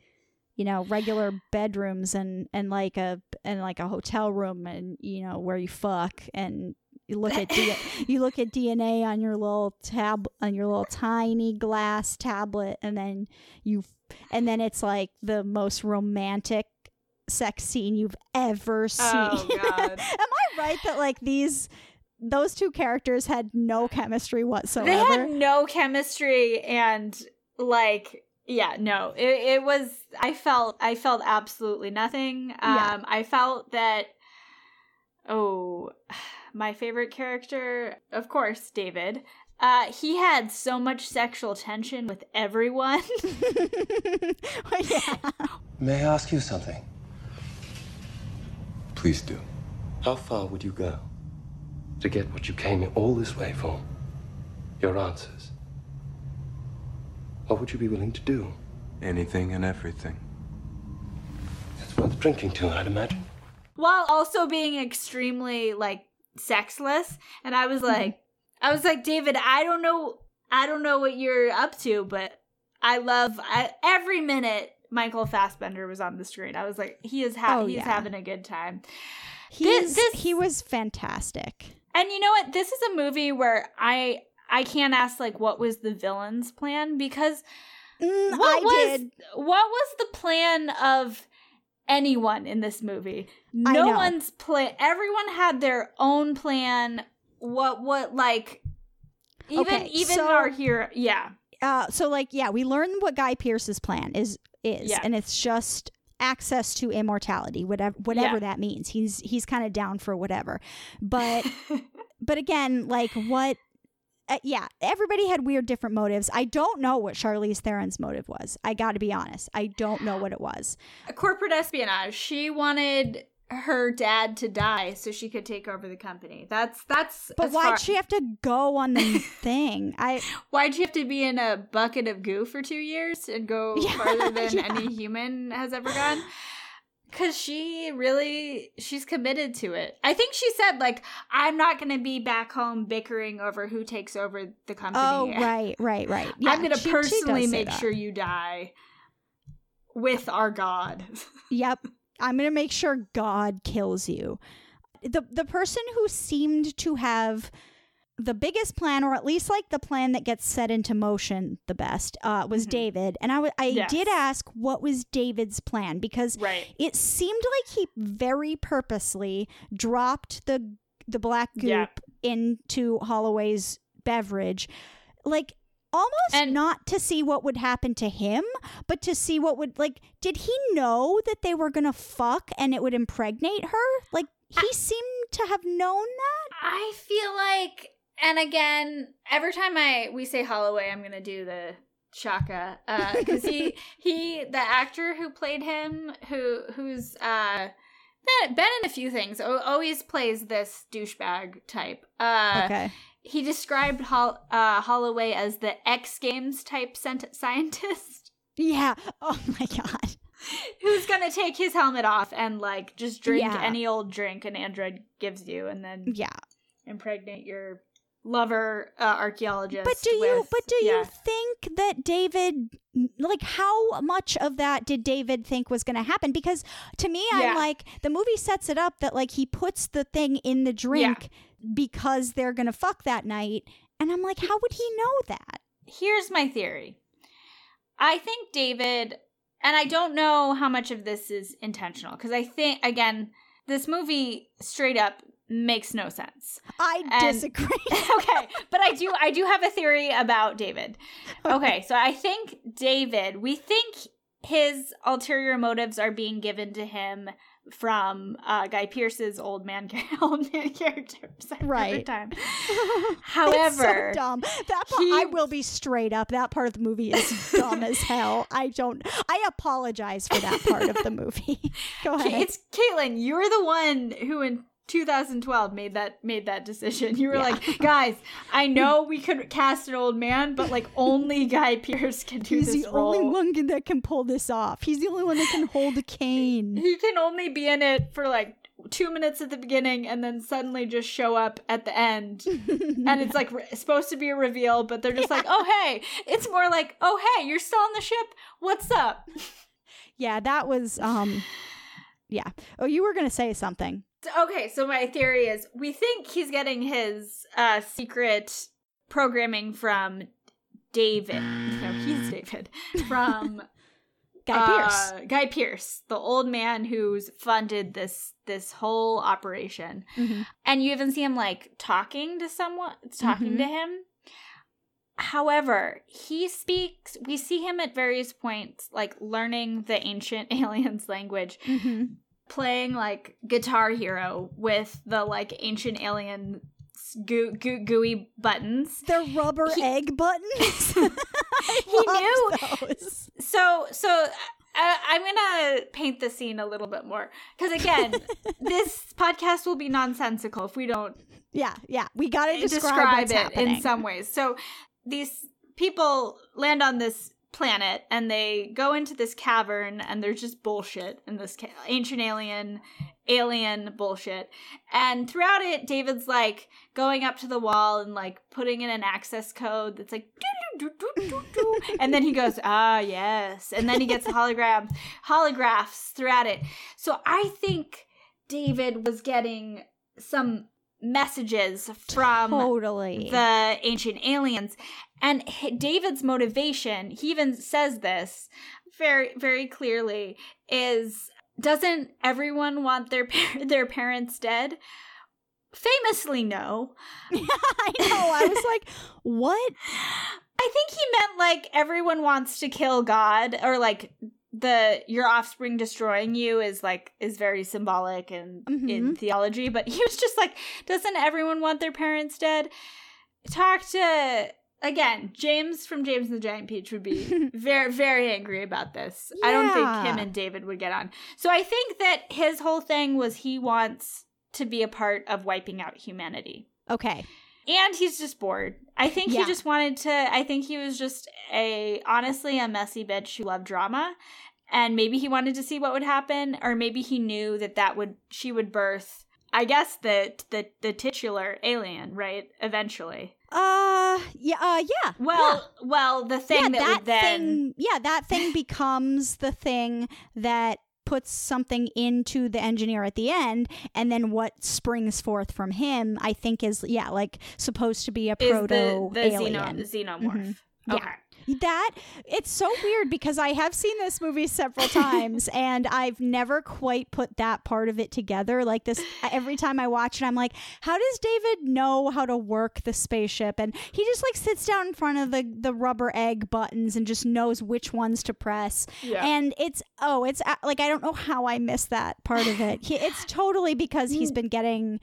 Speaker 3: you know regular bedrooms and and like a and like a hotel room and you know where you fuck and you look at D- [LAUGHS] you look at DNA on your little tab on your little tiny glass tablet, and then you and then it's like the most romantic sex scene you've ever seen.
Speaker 2: Oh, [LAUGHS] God.
Speaker 3: Am I right that like these those two characters had no chemistry whatsoever?
Speaker 2: They had no chemistry and like yeah, no. It it was I felt I felt absolutely nothing. Um
Speaker 3: Yeah.
Speaker 2: I felt that oh, my favorite character, of course, David. Uh he had so much sexual tension with everyone. [LAUGHS] [LAUGHS]
Speaker 3: yeah.
Speaker 6: May I ask you something?
Speaker 7: Please do.
Speaker 6: How far would you go to get what you came all this way for? Your answers. What would you be willing to do?
Speaker 7: Anything and everything.
Speaker 6: It's worth drinking to, I'd imagine.
Speaker 2: while also being extremely like sexless and i was
Speaker 3: Mm-hmm.
Speaker 2: like i was like david i don't know i don't know what you're up to but i love I, every minute michael fassbender was on the screen i was like he is ha-
Speaker 3: Oh,
Speaker 2: he's
Speaker 3: yeah.
Speaker 2: having a good time
Speaker 3: He's,
Speaker 2: this-
Speaker 3: he was fantastic.
Speaker 2: and you know what this is a movie where i i can't ask like what was the villain's plan because
Speaker 3: Mm,
Speaker 2: what
Speaker 3: I
Speaker 2: was
Speaker 3: did.
Speaker 2: what was the plan of anyone in this movie no one's plan everyone had their own plan what what like even
Speaker 3: Okay,
Speaker 2: even
Speaker 3: so-
Speaker 2: our hero yeah
Speaker 3: Uh, so like yeah, we learned what Guy Pearce's plan is is,
Speaker 2: Yeah.
Speaker 3: and it's just access to immortality, whatever whatever
Speaker 2: Yeah.
Speaker 3: that means. He's he's kind of down for whatever, but [LAUGHS] but again, like what. Uh, yeah, everybody had weird different motives. I don't know what Charlize Theron's motive was. I got to be honest. I don't know what it was.
Speaker 2: A corporate espionage she wanted her dad to die so she could take over the company that's that's
Speaker 3: But why'd
Speaker 2: far-
Speaker 3: she have to go on the [LAUGHS] thing? I
Speaker 2: why'd she have to be in a bucket of goo for two years and go [LAUGHS]
Speaker 3: Yeah,
Speaker 2: farther than
Speaker 3: yeah.
Speaker 2: any human has ever gone? Because she really, she's committed to it. I think she said, like, I'm not going to be back home bickering over who takes over the company.
Speaker 3: oh right, right, right. [LAUGHS] Yeah,
Speaker 2: I'm going to
Speaker 3: she- she
Speaker 2: personally
Speaker 3: say
Speaker 2: make
Speaker 3: that.
Speaker 2: sure you die with our God.
Speaker 3: Yep. I'm going to make sure God kills you. The the person who seemed to have the biggest plan or at least like the plan that gets set into motion the best uh, was
Speaker 2: Mhm.
Speaker 3: David. And I I
Speaker 2: Yes.
Speaker 3: did ask what was David's plan because
Speaker 2: right.
Speaker 3: it seemed like he very purposely dropped the the black goop
Speaker 2: Yeah.
Speaker 3: into Holloway's beverage like almost
Speaker 2: And-
Speaker 3: not to see what would happen to him but to see what would like did he know that they were going to fuck and it would impregnate her like he seemed to have known that
Speaker 2: I feel like, and again, every time I we say Holloway, I'm gonna do the Shaka because he [LAUGHS] he the actor who played him who who's uh been, been in a few things always plays this douchebag type. Uh,
Speaker 3: okay
Speaker 2: He described Hol- uh, Holloway as the X Games type scient- scientist [LAUGHS]
Speaker 3: yeah oh my god
Speaker 2: who's gonna take his helmet off and like just drink
Speaker 3: Yeah.
Speaker 2: any old drink an android gives you and then
Speaker 3: yeah
Speaker 2: impregnate your lover uh, archaeologist.
Speaker 3: But do you
Speaker 2: with-
Speaker 3: but do you think that David like how much of that did David think was going to happen because to me
Speaker 2: Yeah.
Speaker 3: I'm like the movie sets it up that like he puts the thing in the drink because they're going to fuck that night and I'm like how would he know that?
Speaker 2: Here's my theory. I think David, and I don't know how much of this is intentional because I think again, this movie straight up makes no sense.
Speaker 3: I
Speaker 2: And-
Speaker 3: disagree. [LAUGHS]
Speaker 2: okay, but I do I do have a theory about David. Okay, so I think David, we think his ulterior motives are being given to him from uh, Guy Pearce's old man, old [LAUGHS] man character.
Speaker 3: Right.
Speaker 2: time. [LAUGHS] However,
Speaker 3: so dumb. That part,
Speaker 2: he-
Speaker 3: I will be straight up. That part of the movie is dumb as [LAUGHS] hell. I don't. I apologize for that part of the movie. Go ahead.
Speaker 2: it's Caitlin. You're the one who in 2012 made that made that decision. You were
Speaker 3: Yeah.
Speaker 2: like, guys, I [LAUGHS] know we could cast an old man, but like only Guy Pearce can do
Speaker 3: He's
Speaker 2: this
Speaker 3: the
Speaker 2: role.
Speaker 3: only one that can pull this off. He's the only one that can hold a [LAUGHS] cane.
Speaker 2: he can only be in it for like two minutes at the beginning and then suddenly just show up at the end [LAUGHS] and it's like re- supposed to be a reveal but they're just like oh hey it's more like oh hey you're still on the ship what's up
Speaker 3: yeah, that was um yeah. Oh, you were going to say something.
Speaker 2: Okay, so my theory is we think he's getting his uh secret programming from David. No, he's David. From [LAUGHS]
Speaker 3: Guy Pearce.
Speaker 2: uh, Guy Pearce, the old man who's funded this this whole operation.
Speaker 3: Mhm.
Speaker 2: And you even see him like talking to someone, talking
Speaker 3: Mhm.
Speaker 2: to him. However, he speaks, we see him at various points like learning the ancient [LAUGHS] aliens language,
Speaker 3: Mhm.
Speaker 2: Playing like Guitar Hero with the like ancient alien goo, goo, gooey buttons.
Speaker 3: The rubber
Speaker 2: He-
Speaker 3: egg buttons. [LAUGHS]
Speaker 2: He [LAUGHS] knew-
Speaker 3: those.
Speaker 2: So, so I, I'm gonna paint the scene a little bit more because again, [LAUGHS] this podcast will be nonsensical if we don't
Speaker 3: Yeah, yeah. We got to describe,
Speaker 2: describe, it
Speaker 3: happening.
Speaker 2: in some ways. So these people land on this planet and they go into this cavern and there's just bullshit in this ca- ancient alien alien bullshit. And throughout it David's like going up to the wall and like putting in an access code that's like [LAUGHS] and then he goes, "Ah, yes." And then he gets hologram holographs throughout it. So I think David was getting some messages from
Speaker 3: totally.
Speaker 2: the ancient aliens and david's motivation he even says this very very clearly is doesn't everyone want their par- [LAUGHS] their parents dead famously no [LAUGHS]
Speaker 3: I know. I was like, what? [LAUGHS]
Speaker 2: i think he meant like everyone wants to kill god or like the your offspring destroying you is like is very symbolic and in
Speaker 3: Mhm.
Speaker 2: theology but [LAUGHS] he was just like doesn't everyone want their parents dead? Talk to again james from james and the giant peach would be [LAUGHS] very very angry about this. I don't think him and david would get on. So i think that his whole thing was he wants to be a part of wiping out humanity.
Speaker 3: Okay.
Speaker 2: And he's just bored. I think
Speaker 3: Yeah.
Speaker 2: he just wanted to. I think he was just a honestly a messy bitch who loved drama, and maybe he wanted to see what would happen, or maybe he knew that that would she would birth. I guess the the the titular alien, right? Eventually.
Speaker 3: Uh, yeah, uh, yeah.
Speaker 2: Well, well, the thing
Speaker 3: yeah,
Speaker 2: that,
Speaker 3: that
Speaker 2: would then
Speaker 3: thing, yeah, that thing becomes the thing that puts something into the engineer at the end, and then what springs forth from him, I think, is yeah, like supposed to be a proto
Speaker 2: the the
Speaker 3: alien.
Speaker 2: xeno, xenomorph.
Speaker 3: Mhm. Yeah. That it's so weird because I have seen this movie several times [LAUGHS] and I've never quite put that part of it together. Like this, every time I watch it, I'm like, how does David know how to work the spaceship? And he just like sits down in front of the the rubber egg buttons and just knows which ones to press.
Speaker 2: Yeah.
Speaker 3: And it's oh, it's uh, like I don't know how I missed that part of it. He, it's totally because he's [SIGHS] been getting.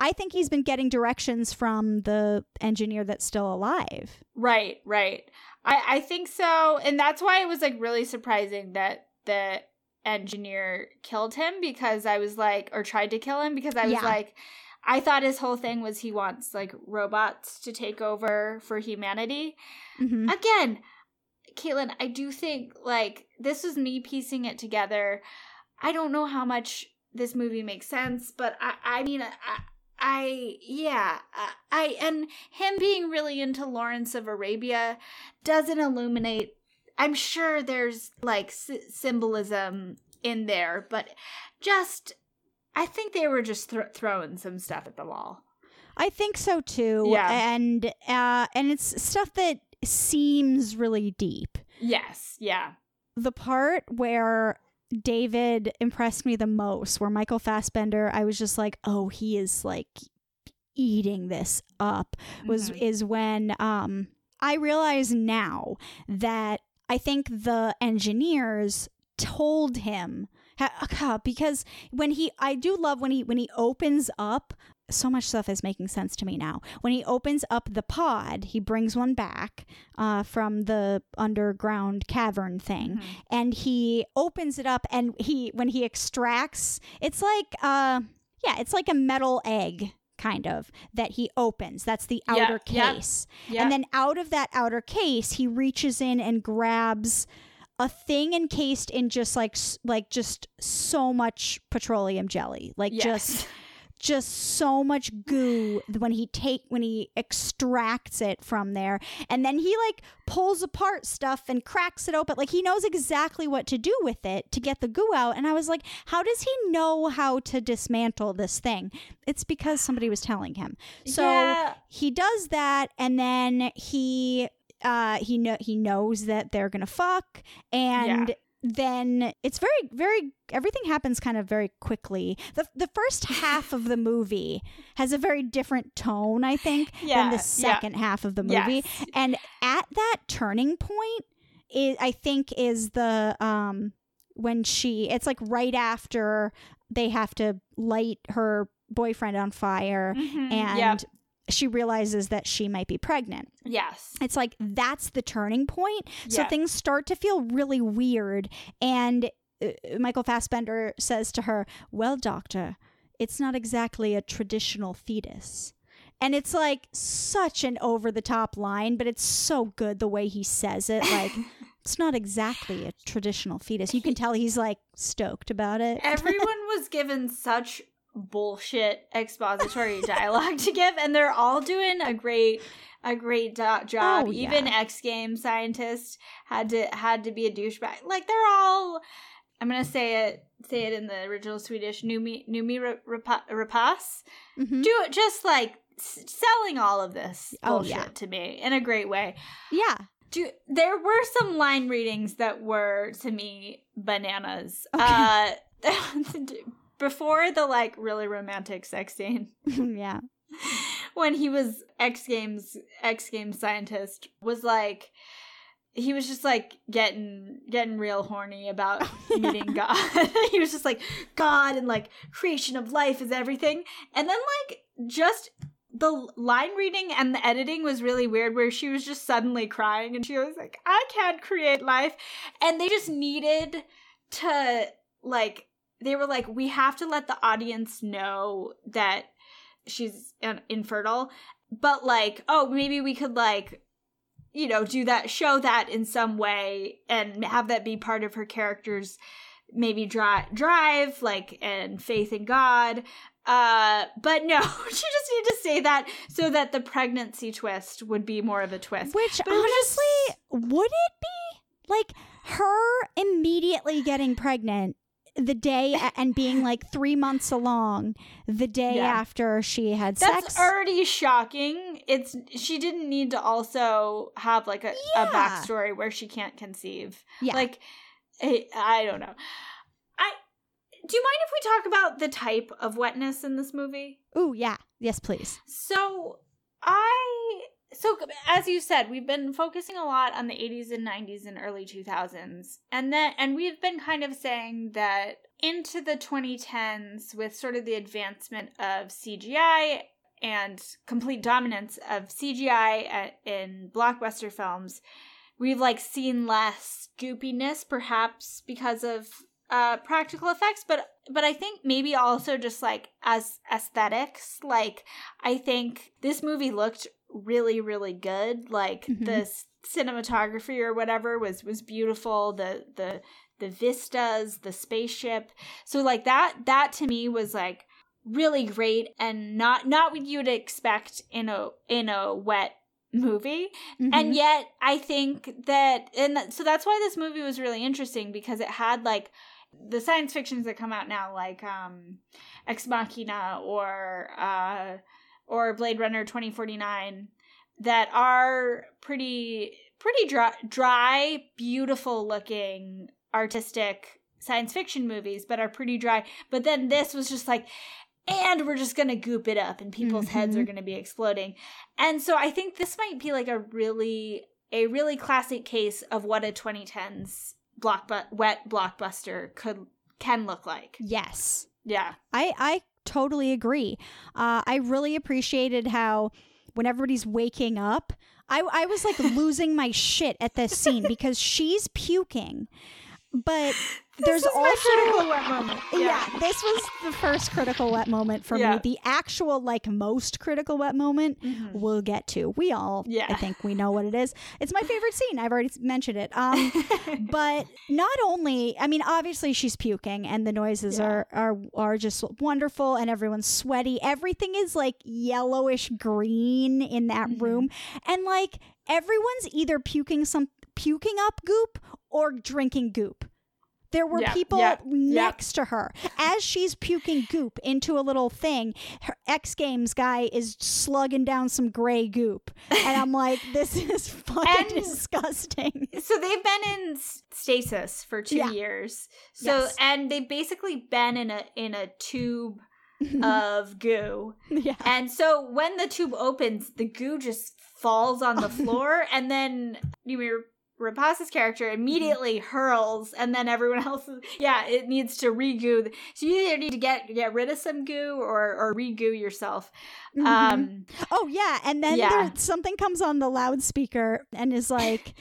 Speaker 3: I think he's been getting directions from the engineer that's still alive.
Speaker 2: Right, right. I I think so, and that's why it was like really surprising that the engineer killed him because I was like, or tried to kill him because I was
Speaker 3: Yeah.
Speaker 2: like, I thought his whole thing was he wants like robots to take over for humanity.
Speaker 3: Mhm.
Speaker 2: Again, Caitlin, I do think like this is me piecing it together. I don't know how much this movie makes sense, but I I mean I. I yeah I, I and him being really into Lawrence of Arabia doesn't illuminate. I'm sure there's like s- symbolism in there, but just I think they were just thro- throwing some stuff at the wall.
Speaker 3: I think so too.
Speaker 2: Yeah.
Speaker 3: And uh and it's stuff that seems really deep.
Speaker 2: Yes, yeah,
Speaker 3: The part where David impressed me the most, where Michael Fassbender, I was just like, oh, he is like eating this up, was
Speaker 2: Mhm.
Speaker 3: is when um I realize now that I think the engineers told him ha- because when he I do love when he when he opens up so much stuff is making sense to me now. When he opens up the pod, he brings one back uh, from the underground cavern thing,
Speaker 2: Mhm.
Speaker 3: and he opens it up. And he, when he extracts, it's like, uh, yeah, it's like a metal egg kind of that he opens. That's the outer
Speaker 2: yeah.
Speaker 3: case,
Speaker 2: yeah.
Speaker 3: and then out of that outer case, he reaches in and grabs a thing encased in just like like just so much petroleum jelly, like
Speaker 2: yes.
Speaker 3: just [LAUGHS] just so much goo when he take when he extracts it from there. And then he like pulls apart stuff and cracks it open. Like he knows exactly what to do with it to get the goo out. And i was like how does he know how to dismantle this thing? It's because somebody was telling him. So
Speaker 2: Yeah.
Speaker 3: he does that and then he uh he know he knows that they're gonna fuck and
Speaker 2: Yeah.
Speaker 3: Then it's very very everything happens kind of very quickly the the first [LAUGHS] half of the movie has a very different tone i think than
Speaker 2: Yeah,
Speaker 3: the
Speaker 2: yeah.
Speaker 3: second half of the movie
Speaker 2: Yes.
Speaker 3: and at that turning point is i think is the um when she it's like right after they have to light her boyfriend on fire
Speaker 2: Mhm.
Speaker 3: and
Speaker 2: Yep.
Speaker 3: She realizes that she might be pregnant.
Speaker 2: Yes.
Speaker 3: it's like that's the turning point. So things start to feel really weird. And uh, michael fassbender says to her well doctor it's not exactly a traditional fetus. And it's like such an over the top line but it's so good the way he says it. Like [LAUGHS] it's not exactly a traditional fetus. You can tell he's like stoked about it.
Speaker 2: Everyone [LAUGHS] was given such bullshit expository [LAUGHS] dialogue to give, and they're all doing a great a great do- job.
Speaker 3: Oh, yeah.
Speaker 2: Even x game scientist had to had to be a douchebag. Like they're all. I'm gonna say it say it in the original Swedish. Noomi Noomi Rapa- Rapace.
Speaker 3: Mhm.
Speaker 2: Do it just like s- selling all of this
Speaker 3: Oh,
Speaker 2: bullshit
Speaker 3: yeah.
Speaker 2: to me in a great way.
Speaker 3: yeah
Speaker 2: Do there were some line readings that were to me bananas.
Speaker 3: Okay.
Speaker 2: Uh [LAUGHS] before the like really romantic sex scene [LAUGHS]
Speaker 3: yeah
Speaker 2: when he was X Games X Games scientist was like he was just like getting getting real horny about [LAUGHS] meeting God. [LAUGHS] he was just like God and like creation of life is everything. And then like just the line reading and the editing was really weird where she was just suddenly crying and she was like I can't create life and they just needed to like they were like we have to let the audience know that she's in- infertile but like oh maybe we could like you know do that show that in some way and have that be part of her character's maybe drive drive like and faith in god. Uh but no [LAUGHS] she just needed to say that so that the pregnancy twist would be more of a twist.
Speaker 3: Which
Speaker 2: But was just-
Speaker 3: honestly, would it be like her immediately getting pregnant the day and being like three months along the day
Speaker 2: Yeah.
Speaker 3: after she had sex,
Speaker 2: That's
Speaker 3: sex?
Speaker 2: already shocking. It's she didn't need to also have like a, a backstory where she can't conceive.
Speaker 3: Yeah.
Speaker 2: Like I, I don't know. I do you mind if we talk about the type of wetness in this movie?
Speaker 3: Ooh, yeah. Yes, please.
Speaker 2: So I so as you said, we've been focusing a lot on the 80s and 90s and early 2000s. And then and we've been kind of saying that into the 2010s with sort of the advancement of CGI and complete dominance of CGI at, in blockbuster films, we've like seen less goopiness perhaps because of uh practical effects but but i think maybe also just like as aesthetics like i think this movie looked really really good like
Speaker 3: Mhm.
Speaker 2: the cinematography or whatever was was beautiful the the the vistas the spaceship so like that that to me was like really great and not not what you'd expect in a in a wet movie
Speaker 3: Mhm.
Speaker 2: and yet i think that and that, so that's why this movie was really interesting because it had like the science fictions that come out now like um ex machina or uh or blade runner 2049 that are pretty pretty dry, dry beautiful looking artistic science fiction movies but are pretty dry but then this was just like and we're just gonna goop it up and people's heads are
Speaker 3: Mhm.
Speaker 2: gonna be exploding and so I think this might be like a really a really classic case of what a 2010s blockbu- wet blockbuster could can look like.
Speaker 3: Yes.
Speaker 2: Yeah.
Speaker 3: I I totally agree. Uh, I really appreciated how when everybody's waking up, I I was like losing my shit at this scene because she's puking but there's also
Speaker 2: critical wet moment.
Speaker 3: yeah. this was the first critical wet moment for
Speaker 2: Yeah.
Speaker 3: me. The actual like most critical wet moment
Speaker 2: Mhm.
Speaker 3: we'll get to. We all
Speaker 2: Yeah.
Speaker 3: I think we know what it is. It's my favorite scene. I've already mentioned it. Um [LAUGHS] but not only I mean obviously she's puking and the noises
Speaker 2: Yeah.
Speaker 3: are are are just wonderful and everyone's sweaty. Everything is like yellowish green in that
Speaker 2: Mhm.
Speaker 3: room and like everyone's either puking some puking up goop or drinking goop. There were
Speaker 2: Yeah,
Speaker 3: people
Speaker 2: yeah,
Speaker 3: next to her as she's puking goop into a little thing. Her X Games guy is slugging down some gray goop, and I'm like, [LAUGHS] this is fucking
Speaker 2: And-
Speaker 3: disgusting.
Speaker 2: So they've been in stasis for two
Speaker 3: Yeah.
Speaker 2: years. So
Speaker 3: Yes.
Speaker 2: and they've basically been in a in a tube of [LAUGHS] goo.
Speaker 3: yeah,
Speaker 2: And so when the tube opens, the goo just falls on the [LAUGHS] floor, and then Yumi Rapace's character immediately hurls, and then everyone [LAUGHS] else, is, yeah, it needs to re-goo. So you either need to get get rid of some goo or or re-goo yourself.
Speaker 3: Mhm.
Speaker 2: Um,
Speaker 3: Oh yeah, and then
Speaker 2: Yeah.
Speaker 3: there something comes on the loudspeaker and is like.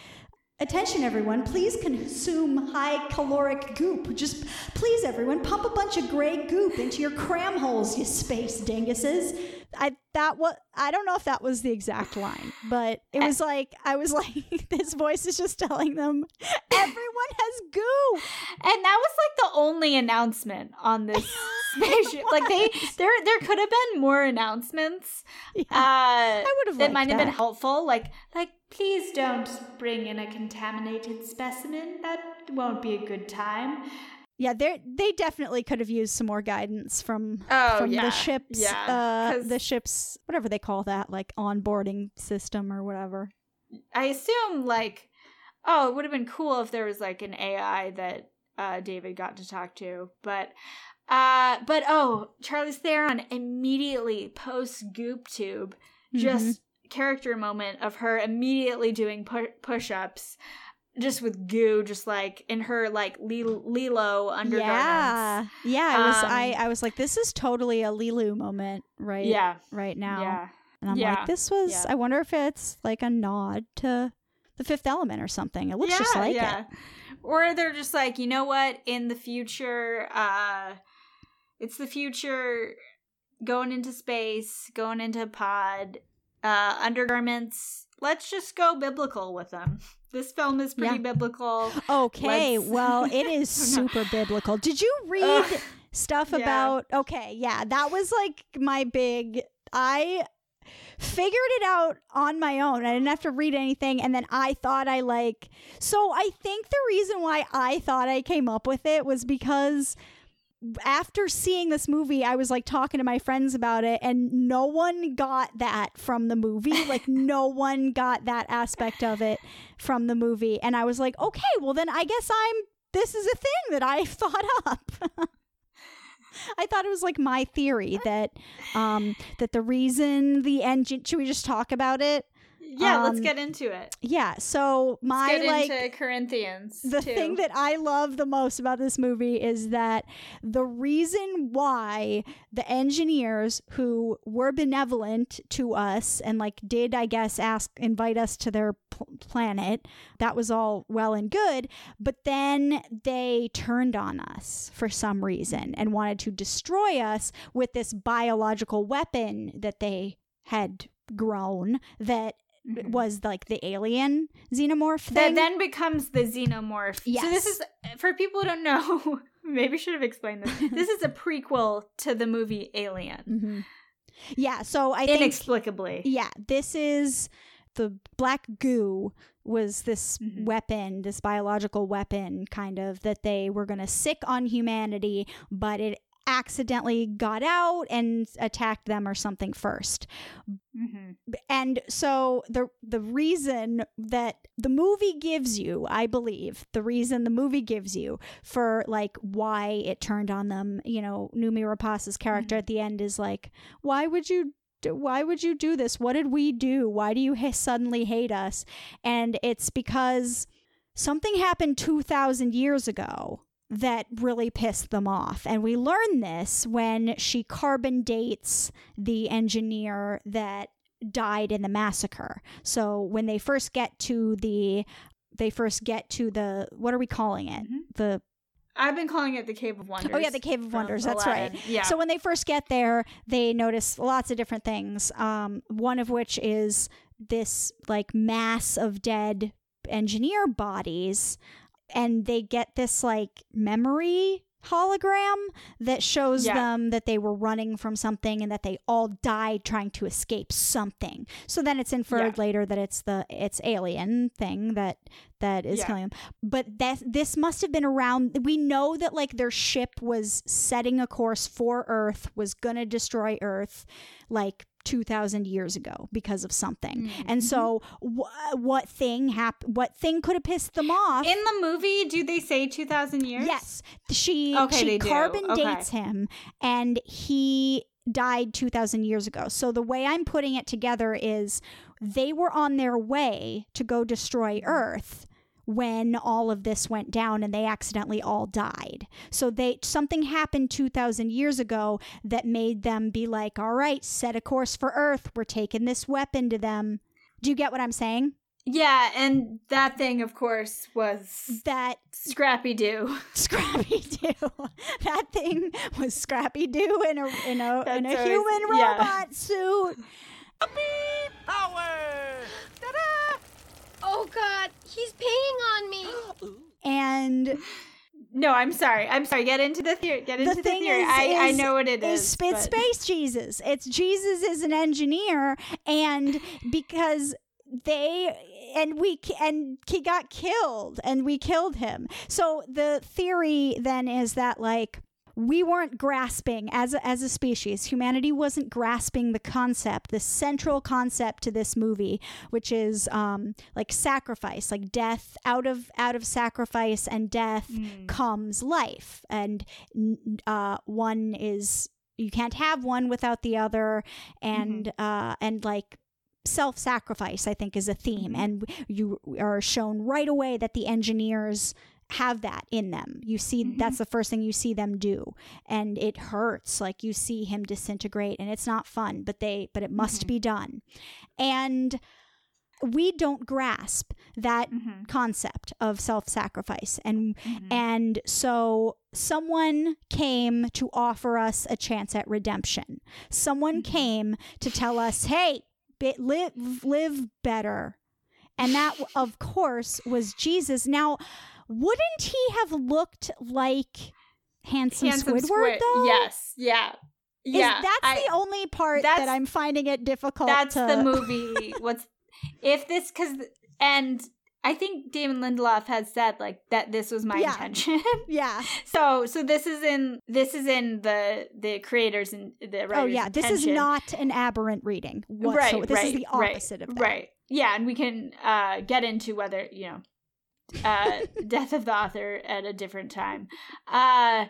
Speaker 3: Attention, everyone! Please consume high caloric goop. Just please, everyone, pump a bunch of gray goop into your cram holes, you space dinguses. I that was I don't know if that was the exact line, but it was like I was [LAUGHS] like this voice is just telling them everyone has goo.
Speaker 2: and that was like the only announcement on this [LAUGHS] spaceship. like they there there could have been more announcements.
Speaker 3: Yeah.
Speaker 2: Uh,
Speaker 3: I would have
Speaker 2: that might have been helpful. Like, like, please don't bring in a contaminated specimen. That won't be a good time.
Speaker 3: Yeah, they they definitely could have used some more guidance from
Speaker 2: Oh,
Speaker 3: from
Speaker 2: yeah.
Speaker 3: the ship's
Speaker 2: Yeah,
Speaker 3: uh, the ship's whatever they call that, like onboarding system or whatever.
Speaker 2: I assume, like, oh, it would have been cool if there was like an AI that uh, David got to talk to, but. Uh, but oh, Charlize Theron immediately post Goop Tube, just character moment of her immediately doing pu- push-ups, just with goo, just like in her like Lil- Leeloo undergarments.
Speaker 3: Yeah, yeah. I was I
Speaker 2: Um,
Speaker 3: I was like, this is totally a Leeloo moment, right?
Speaker 2: Yeah,
Speaker 3: right now.
Speaker 2: yeah.
Speaker 3: and I'm
Speaker 2: yeah,
Speaker 3: like, this was.
Speaker 2: yeah.
Speaker 3: I wonder if it's like a nod to the Fifth Element or something. It looks just like it.
Speaker 2: Or they're just like, you know what? In the future, uh, it's the future going into space, going into pod, uh, undergarments. Let's just go biblical with them. [LAUGHS] This film is pretty
Speaker 3: Yeah.
Speaker 2: biblical.
Speaker 3: Okay,
Speaker 2: Let's- [LAUGHS]
Speaker 3: well, it [LAUGHS] is super biblical. Did you read
Speaker 2: Ugh.
Speaker 3: stuff
Speaker 2: Yeah.
Speaker 3: about? Okay, yeah, that was like my big. I figured it out on my own. I didn't have to read anything, and then I thought I like. So I think the reason why I thought I came up with it was because after seeing this movie, I was like talking to my friends about it, and no one got that from the movie. [LAUGHS] Like, no one got that aspect of it from the movie. And I was like, okay, well, then I guess I'm, this is a thing that I [LAUGHS] thought up. [LAUGHS] I thought it was like my theory that um that the reason the engine should we just talk about it?
Speaker 2: Yeah, let's
Speaker 3: Um,
Speaker 2: get into it.
Speaker 3: Yeah, so my
Speaker 2: Let's
Speaker 3: like
Speaker 2: Corinthians.
Speaker 3: the
Speaker 2: too.
Speaker 3: thing that I love the most about this movie is that the reason why the engineers who were benevolent to us and like did I guess ask invite us to their pl- planet that was all well and good but then they turned on us for some reason and wanted to destroy us with this biological weapon that they had grown that
Speaker 2: Mhm.
Speaker 3: was like the alien xenomorph thing.
Speaker 2: that then becomes the xenomorph. Yes. So this is for people who don't know. [LAUGHS] Maybe should have explained this. This is a [LAUGHS] prequel to the movie Alien.
Speaker 3: Mhm. Yeah, so I think
Speaker 2: Inexplicably.
Speaker 3: yeah, this is the black goo was this
Speaker 2: Mhm.
Speaker 3: weapon, this biological weapon kind of that they were going to sick on humanity, but it accidentally got out and attacked them or something first.
Speaker 2: hmm
Speaker 3: and so the the reason that the movie gives you i believe the reason the movie gives you for like why it turned on them you know noomi rapace's character at the end is like why would you why would you do this? What did we do? Why do you ha- suddenly hate us? And it's because something happened 2000 years ago that really pissed them off. And we learn this when she carbon dates the engineer that died in the massacre. So when they first get to the they first get to the what are we calling it?
Speaker 2: Mhm.
Speaker 3: the
Speaker 2: I've been calling it the Cave of Wonders.
Speaker 3: Oh yeah, the Cave of Wonders. That's
Speaker 2: Aladdin.
Speaker 3: right.
Speaker 2: Yeah.
Speaker 3: So when they first get there, they notice lots of different things. Um, one of which is this like mass of dead engineer bodies, and they get this like memory hologram that shows
Speaker 2: Yeah.
Speaker 3: them that they were running from something and that they all died trying to escape something. So then it's inferred
Speaker 2: Yeah.
Speaker 3: later that it's the it's alien thing that that is
Speaker 2: Yeah.
Speaker 3: killing them. But that this must have been around we know that like their ship was setting a course for Earth, was gonna destroy Earth like 2000 years ago because of something.
Speaker 2: Mm-hmm.
Speaker 3: And so wh- what thing hap- what thing could have pissed them off?
Speaker 2: In the movie, do they say 2,000 years?
Speaker 3: Yes, she
Speaker 2: Okay,
Speaker 3: she carbon
Speaker 2: Okay.
Speaker 3: dates him, and he died two thousand years ago. So the way I'm putting it together is they were on their way to go destroy Earth when all of this went down and they accidentally all died. So they something happened 2000 years ago that made them be like, "All right, set a course for Earth. We're taking this weapon to them." Do you get what I'm saying?
Speaker 2: Yeah, and that thing, of course, was
Speaker 3: That
Speaker 2: Scrappy Doo. [LAUGHS]
Speaker 3: Scrappy Doo. [LAUGHS] that thing was Scrappy Doo in a in a in a
Speaker 2: That's
Speaker 3: human
Speaker 2: always- yeah.
Speaker 3: robot suit.
Speaker 8: Oh God, he's peeing on me. [GASPS]
Speaker 3: And
Speaker 2: No, I'm sorry. I'm sorry. Get into the theory. Get into
Speaker 3: the
Speaker 2: the, theory.
Speaker 3: is,
Speaker 2: I, I know what it
Speaker 3: is
Speaker 2: is.
Speaker 3: it's
Speaker 2: but-
Speaker 3: space Jesus. It's Jesus is an engineer, and because they and we and he got killed, and we killed him. So the theory then is that like we weren't grasping as a, as a species humanity wasn't grasping the concept the central concept to this movie which is um like sacrifice like death out of out of sacrifice and death comes life. And uh one is you can't have one without the other. And uh and like self-sacrifice i think is a theme. And you are shown right away that the engineers have that in them. You see mm-hmm. that's the first thing you see them do. And it hurts like you see him disintegrate and it's not fun but they but it must mm-hmm. be done. And we don't grasp that mm-hmm. concept of self-sacrifice. And and so someone came to offer us a chance at redemption. Someone came to tell us hey live live better. And that of course was jesus. Now wouldn't he have looked like handsome,
Speaker 2: Handsome
Speaker 3: squidward
Speaker 2: Squid.
Speaker 3: though
Speaker 2: Yes. Yeah.
Speaker 3: Is-
Speaker 2: Yeah.
Speaker 3: that's
Speaker 2: I-
Speaker 3: the only part that i'm finding it difficult
Speaker 2: That's
Speaker 3: to
Speaker 2: the movie. What's if this because and I think Damon Lindelof has said like that this was my
Speaker 3: Yeah.
Speaker 2: intention. [LAUGHS]
Speaker 3: yeah
Speaker 2: so so this is in this is in the the creators and the writers.
Speaker 3: oh yeah this is not an aberrant reading whatsoever
Speaker 2: right.
Speaker 3: this
Speaker 2: right,
Speaker 3: is the
Speaker 2: right,
Speaker 3: opposite of that
Speaker 2: Right. Yeah, and we can uh get into whether you know uh death of the author at a different time. Uh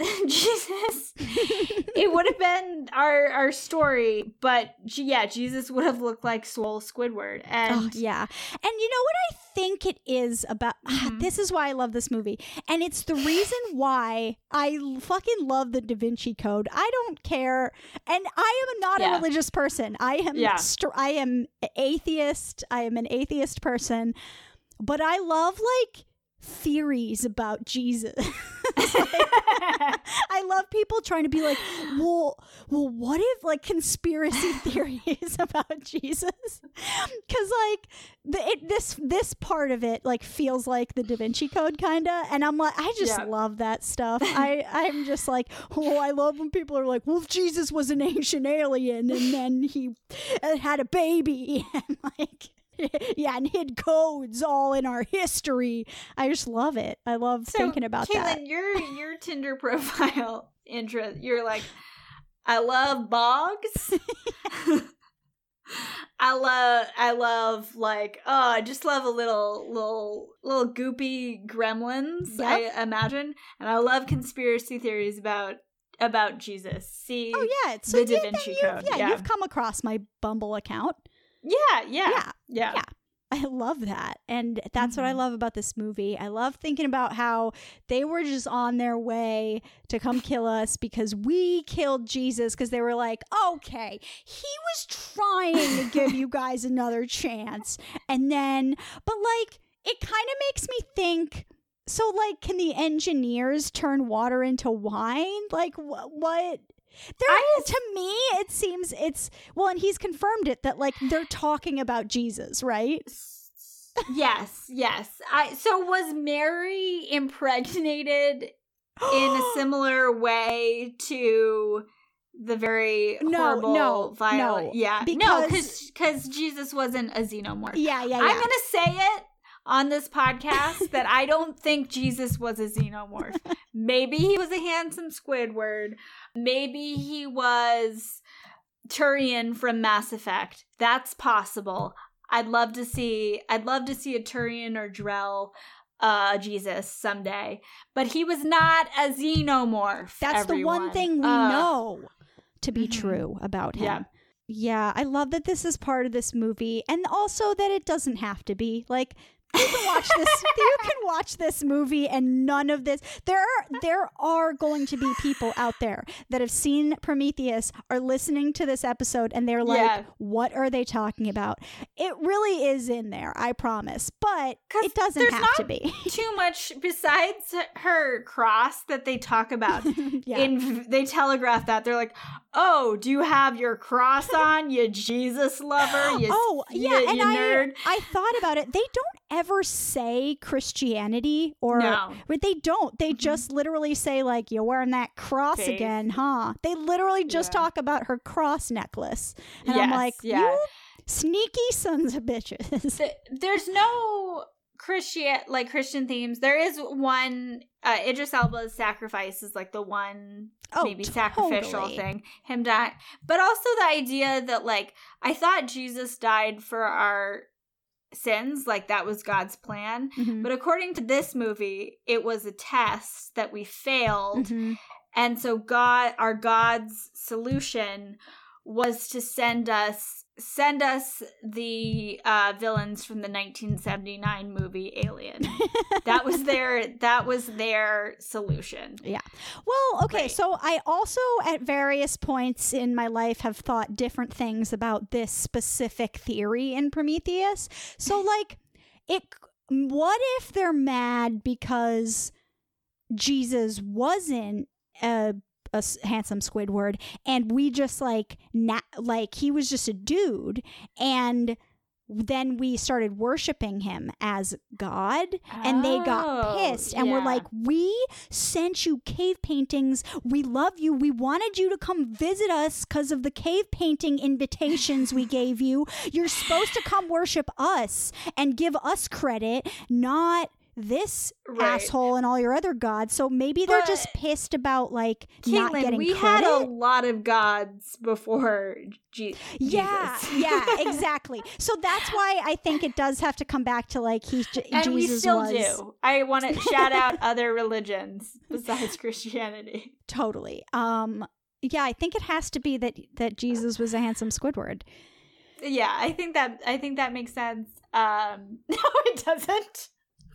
Speaker 2: [LAUGHS] Jesus, it would have been our our story, but yeah, Jesus would have looked like Swole Squidward, and
Speaker 3: Oh, yeah. And you know what I think it is about [SIGHS]
Speaker 2: Mm-hmm.
Speaker 3: this is why I love this movie. And it's the reason why I fucking love the Da Vinci Code. I don't care. And I am not
Speaker 2: Yeah.
Speaker 3: a religious person. I am
Speaker 2: Yeah.
Speaker 3: str- I am atheist. I am an atheist person. But I love like theories about Jesus. [LAUGHS] I love people trying to be like, well, well, what if like conspiracy [LAUGHS] theories about Jesus? Because like the, it, this this part of it like feels like the Da Vinci Code kind of, and I'm like, I just
Speaker 2: Yeah.
Speaker 3: love that stuff. [LAUGHS] I I'm just like, oh, I love when people are like, well, Jesus was an ancient alien, and then he uh, had a baby, and like. [LAUGHS] Yeah, and hid codes all in our history. I just love it. I love
Speaker 2: so
Speaker 3: thinking about
Speaker 2: Caitlin,
Speaker 3: that.
Speaker 2: your your Tinder [LAUGHS] profile intro, you're like, I love bogs. [LAUGHS] I love I love like oh I just love a little little little goopy gremlins
Speaker 3: Yep.
Speaker 2: I imagine and I love conspiracy theories about about Jesus. See
Speaker 3: Oh yeah, it's so
Speaker 2: the Da Vinci
Speaker 3: you've-
Speaker 2: Code,
Speaker 3: Yeah,
Speaker 2: yeah.
Speaker 3: you've come across my Bumble account.
Speaker 2: Yeah, yeah,
Speaker 3: Yeah,
Speaker 2: yeah,
Speaker 3: yeah. I love that. And that's what I
Speaker 2: Mhm.
Speaker 3: love about this movie. I love thinking about how they were just on their way to come kill us because we killed Jesus because they were like, okay, he was trying to give you [LAUGHS] guys another chance. And then, but like, it kind of makes me think so like can the engineers turn water into wine? Like wh- what? There,
Speaker 2: I-
Speaker 3: to me, it seems it's well, and he's confirmed it that like they're talking about Jesus, right?
Speaker 2: yes, yes. I so was Mary impregnated in a [GASPS] similar way to the very
Speaker 3: No,
Speaker 2: horrible,
Speaker 3: no,
Speaker 2: violent.
Speaker 3: no,
Speaker 2: yeah, no,
Speaker 3: because-
Speaker 2: because Jesus wasn't a xenomorph.
Speaker 3: Yeah, yeah, yeah.
Speaker 2: I'm gonna say it on this podcast that I don't think Jesus was a xenomorph. Maybe he was a handsome Squidward. Maybe he was Turian from Mass Effect. That's possible. I'd love to see. I'd love to see a Turian or Drell. Uh, Jesus someday, but he was not a xenomorph.
Speaker 3: That's the one thing we
Speaker 2: Uh,
Speaker 3: know to be
Speaker 2: Mhm.
Speaker 3: true about him.
Speaker 2: Yeah.
Speaker 3: Yeah, I love that this is part of this movie and also that it doesn't have to be. Like you can watch this you can watch this movie and none of this there are there are going to be people out there that have seen Prometheus are listening to this episode and they're like
Speaker 2: Yeah.
Speaker 3: what are they talking about? It really is in there, I promise. but it doesn't have to be. [LAUGHS]
Speaker 2: Too much besides her cross that they talk about. [LAUGHS]
Speaker 3: yeah.
Speaker 2: in they telegraph that they're like oh do you have your cross [LAUGHS] on you jesus lover [GASPS] you
Speaker 3: oh yeah
Speaker 2: you,
Speaker 3: and
Speaker 2: you
Speaker 3: I,
Speaker 2: nerd
Speaker 3: I thought about it they don't ever say christianity or
Speaker 2: No.
Speaker 3: but they don't they just literally say like you're wearing that cross
Speaker 2: Faith.
Speaker 3: again huh they literally just
Speaker 2: Yeah.
Speaker 3: talk about her cross necklace and i'm like
Speaker 2: yeah.
Speaker 3: you sneaky sons of bitches
Speaker 2: Th- there's no christian like christian themes there is one uh idris elba's sacrifice is like the one
Speaker 3: oh
Speaker 2: maybe sacrificial thing him die but also the idea that like i thought jesus died for our sins like that was god's plan
Speaker 3: Mhm.
Speaker 2: but according to this movie it was a test that we failed
Speaker 3: Mhm.
Speaker 2: And so God our God's solution was to send us send us the uh villains from the 1979 movie Alien. [LAUGHS] that was their that was their solution. Yeah.
Speaker 3: Well, okay,
Speaker 2: Right.
Speaker 3: so I also at various points in my life have thought different things about this specific theory in Prometheus. So [LAUGHS] like it what if they're mad because Jesus wasn't a a handsome Squidward and we just like na- like he was just a dude and then we started worshiping him as God and they got
Speaker 2: Oh,
Speaker 3: pissed and were
Speaker 2: yeah.
Speaker 3: like we sent you cave paintings. We love you. We wanted you to come visit us because of the cave painting invitations we gave you. You're supposed to come worship us and give us credit not this
Speaker 2: Right.
Speaker 3: asshole and all your other gods so maybe they're just pissed about like not
Speaker 2: Caitlin,
Speaker 3: getting
Speaker 2: we
Speaker 3: credit
Speaker 2: had a lot of gods before Je-
Speaker 3: yeah,
Speaker 2: Jesus.
Speaker 3: yeah, [LAUGHS] exactly. So that's why I think it does have to come back to like he J-
Speaker 2: and
Speaker 3: Jesus
Speaker 2: we still
Speaker 3: was
Speaker 2: do. I want to [LAUGHS] shout out other religions besides Christianity.
Speaker 3: totally. Um, yeah, I think it has to be that that Jesus was a handsome Squidward.
Speaker 2: Yeah, I think that I think that makes sense. Um, [LAUGHS] no, it doesn't.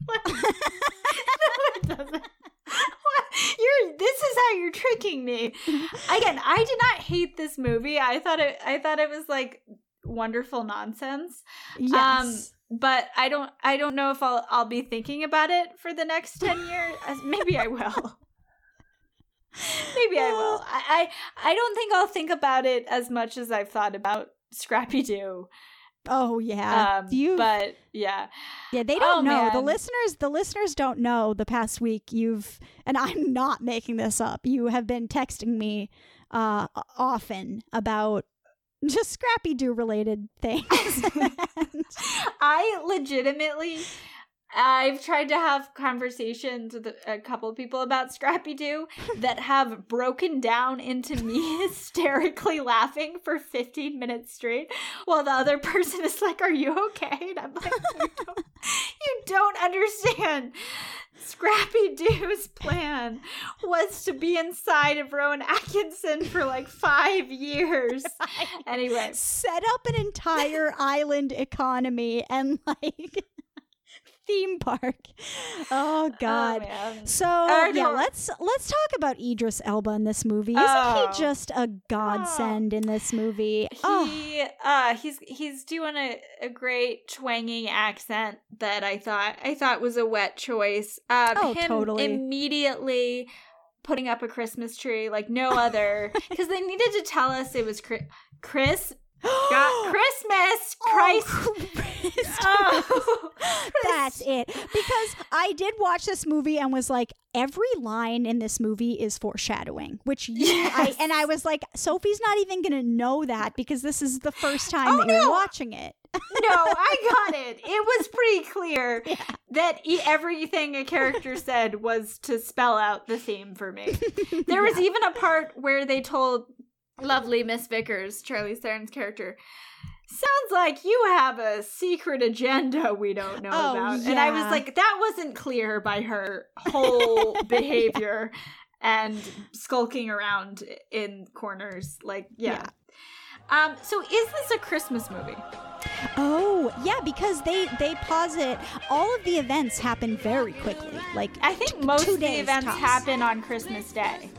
Speaker 2: [LAUGHS] [LAUGHS] [LAUGHS] no, it doesn't. What? You're. This is how you're tricking me. Again, I did not hate this movie. I thought it. I thought it was like wonderful nonsense.
Speaker 3: Um, yes.
Speaker 2: But I don't. I don't know if I'll. I'll be thinking about it for the next ten years. Maybe I will. Maybe I will. I, I. I don't think I'll think about it as much as I've thought about Scrappy Doo.
Speaker 3: Oh yeah.
Speaker 2: Um,
Speaker 3: you
Speaker 2: but yeah,
Speaker 3: yeah, they don't
Speaker 2: oh,
Speaker 3: know. The listeners the listeners don't know the past week you've and I'm [LAUGHS] not making this up. You have been texting me uh often about just Scrappy Doo related things. [LAUGHS] [LAUGHS]
Speaker 2: I legitimately. I've tried to have conversations with a, couple of people about Scrappy Doo [LAUGHS] that have broken down into me [LAUGHS] hysterically laughing for 15 minutes straight while the other person is like, Are you okay? And I'm like, You don't, [LAUGHS] you don't understand. Scrappy Doo's plan was to be inside of Rowan Atkinson for like five years. Anyway,
Speaker 3: set up an entire island economy and like theme park. [LAUGHS] Oh God.
Speaker 2: man.
Speaker 3: so yeah, let's let's talk about Idris Elba in this movie. Isn't
Speaker 2: Oh.
Speaker 3: he just a godsend in this movie? oh,
Speaker 2: He uh he's he's doing a, a great twanging accent that I thought I thought was a wet choice. Um
Speaker 3: Oh, totally.
Speaker 2: immediately putting up a Christmas tree like no [LAUGHS] other because they needed to tell us it was Chris [GASPS] got Christmas oh, Christ. [LAUGHS] Oh. [LAUGHS]
Speaker 3: That's it. Because I did watch this movie and was like, every line in this movie is foreshadowing, which you, I, and I was like, Sophie's not even going to know that because this is the first time
Speaker 2: Oh,
Speaker 3: that you're watching it.
Speaker 2: no, I [LAUGHS] got it. It was pretty clear that e- everything a character said was to spell out the theme for me. There was even a part where they told lovely Miss Vickers, Charlie Theron's character, sounds like you have a secret agenda we don't know
Speaker 3: Oh,
Speaker 2: about. And I was like, that wasn't clear by her whole [LAUGHS] behavior and skulking around in corners. Like, yeah. Um, so is this a Christmas movie?
Speaker 3: Oh, yeah, because they they posit all of the events happen very quickly. Like
Speaker 2: I think
Speaker 3: t-
Speaker 2: most of the events
Speaker 3: tops.
Speaker 2: happen on Christmas Day.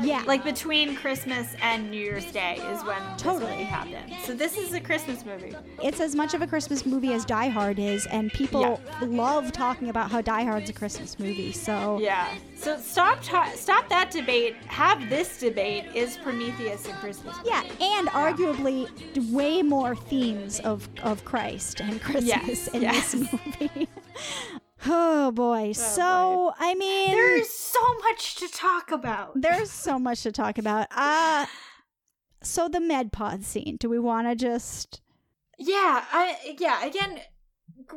Speaker 3: Yeah,
Speaker 2: Like between Christmas and New Year's Day is when
Speaker 3: Totally.
Speaker 2: happened. So this is a Christmas movie.
Speaker 3: it's as much of a Christmas movie as Die Hard is, and people love talking about how Die Hard's a Christmas movie. So
Speaker 2: Yeah. So stop ta- stop that debate. Have this debate. Is Prometheus a Christmas movie?
Speaker 3: Yeah, and arguably way more themes of, of Christ and [LAUGHS] Christmas
Speaker 2: Yes,
Speaker 3: in
Speaker 2: yes.
Speaker 3: this movie. [LAUGHS] oh boy. so, I mean,
Speaker 2: There's so much to talk about. [LAUGHS]
Speaker 3: there's so much to talk about. Uh so the med pod scene. Do we want to just
Speaker 2: Yeah, I yeah, again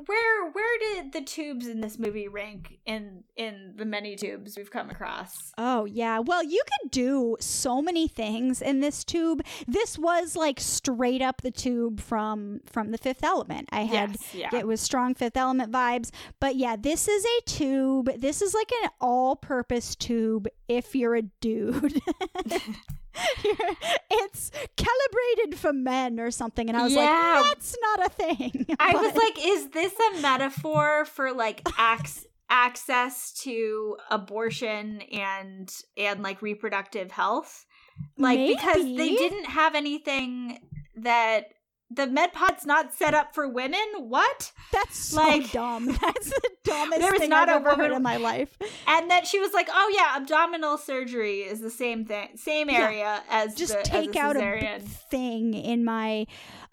Speaker 2: where where did the tubes in this movie rank in in the many tubes we've come across?
Speaker 3: Oh yeah. Well, you could do so many things in this tube. This was like straight up the tube from from the Fifth Element. I had
Speaker 2: Yes, yeah.
Speaker 3: it was strong Fifth Element vibes. But yeah, this is a tube. This is like an all-purpose tube if you're a dude. [LAUGHS] [LAUGHS] [LAUGHS] It's calibrated for men or something and I was
Speaker 2: Yeah.
Speaker 3: like that's not a thing. [LAUGHS]
Speaker 2: I was like, is this a metaphor for like ac- access to abortion and and like reproductive health? Like because they didn't have anything that the MedPod's not set up for women. What?
Speaker 3: that's so
Speaker 2: like-
Speaker 3: dumb. [LAUGHS] That's the dumbest
Speaker 2: There was
Speaker 3: thing
Speaker 2: not
Speaker 3: I've ever heard in my life.
Speaker 2: And then she was like, "Oh yeah, abdominal surgery is the same thing, same
Speaker 3: Yeah.
Speaker 2: area as
Speaker 3: just
Speaker 2: the, as
Speaker 3: take
Speaker 2: a
Speaker 3: out a thing in my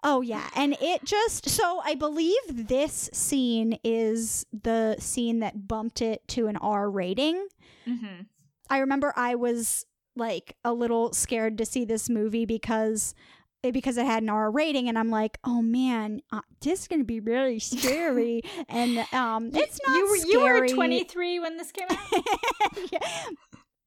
Speaker 3: oh yeah and it just so i believe this scene is the scene that bumped it to an r rating
Speaker 2: Mhm.
Speaker 3: i remember i was like a little scared to see this movie because it, because it had an R rating, and I'm like, oh man, uh, this is gonna be really scary. [LAUGHS] and um, it's not
Speaker 2: you were you were 23 when this came out. [LAUGHS]
Speaker 3: Yeah.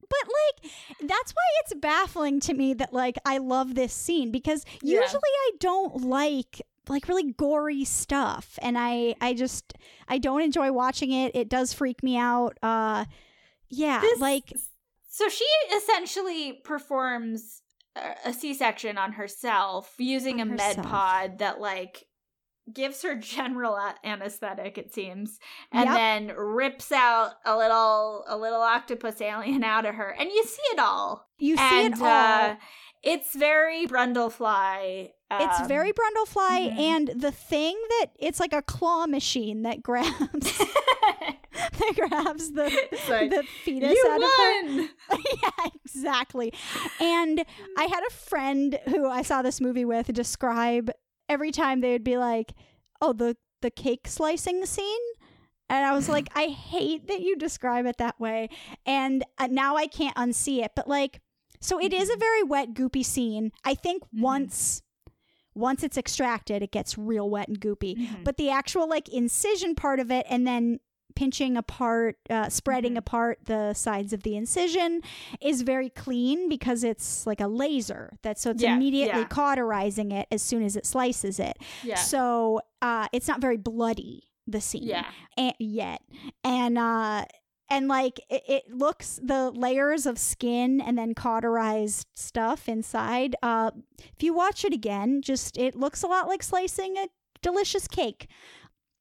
Speaker 3: But like that's why it's baffling to me that like I love this scene because
Speaker 2: Yeah.
Speaker 3: usually I don't like like really gory stuff and I I just I don't enjoy watching it. It does freak me out. Uh yeah,
Speaker 2: This-
Speaker 3: like
Speaker 2: So she essentially performs a- C-section on herself using
Speaker 3: On
Speaker 2: a
Speaker 3: herself.
Speaker 2: med pod that like gives her [LAUGHS] general a- anesthetic it seems and
Speaker 3: Yep.
Speaker 2: then rips out a little a little octopus alien [LAUGHS] out of her and you see it all
Speaker 3: you see
Speaker 2: and
Speaker 3: it all.
Speaker 2: uh it's very brundlefly
Speaker 3: it's
Speaker 2: um,
Speaker 3: very Brundlefly
Speaker 2: mhm.
Speaker 3: and the thing that it's like a claw machine that [LAUGHS] grabs [LAUGHS] that grabs the
Speaker 2: like,
Speaker 3: the fetus out of her. [LAUGHS] yeah, exactly. And I had a friend who I saw this movie with describe every time they would be like, "Oh, the the cake slicing scene." And I was like, [LAUGHS] I hate that you describe it that way. And uh, now I can't unsee it. But like, so it is a very wet, goopy scene. I think once once it's extracted, it gets real wet and goopy.
Speaker 2: Mhm.
Speaker 3: But the actual like incision part of it, and then pinching apart, uh, spreading
Speaker 2: Mhm.
Speaker 3: apart the sides of the incision, is very clean because it's like a laser. That so it's
Speaker 2: Yeah,
Speaker 3: immediately
Speaker 2: yeah.
Speaker 3: cauterizing it as soon as it slices it.
Speaker 2: yeah
Speaker 3: So uh, it's not very bloody. The scene
Speaker 2: yeah
Speaker 3: and, yet and uh and like it, it looks the layers of skin and then cauterized stuff inside uh if you watch it again just it looks a lot like slicing a delicious cake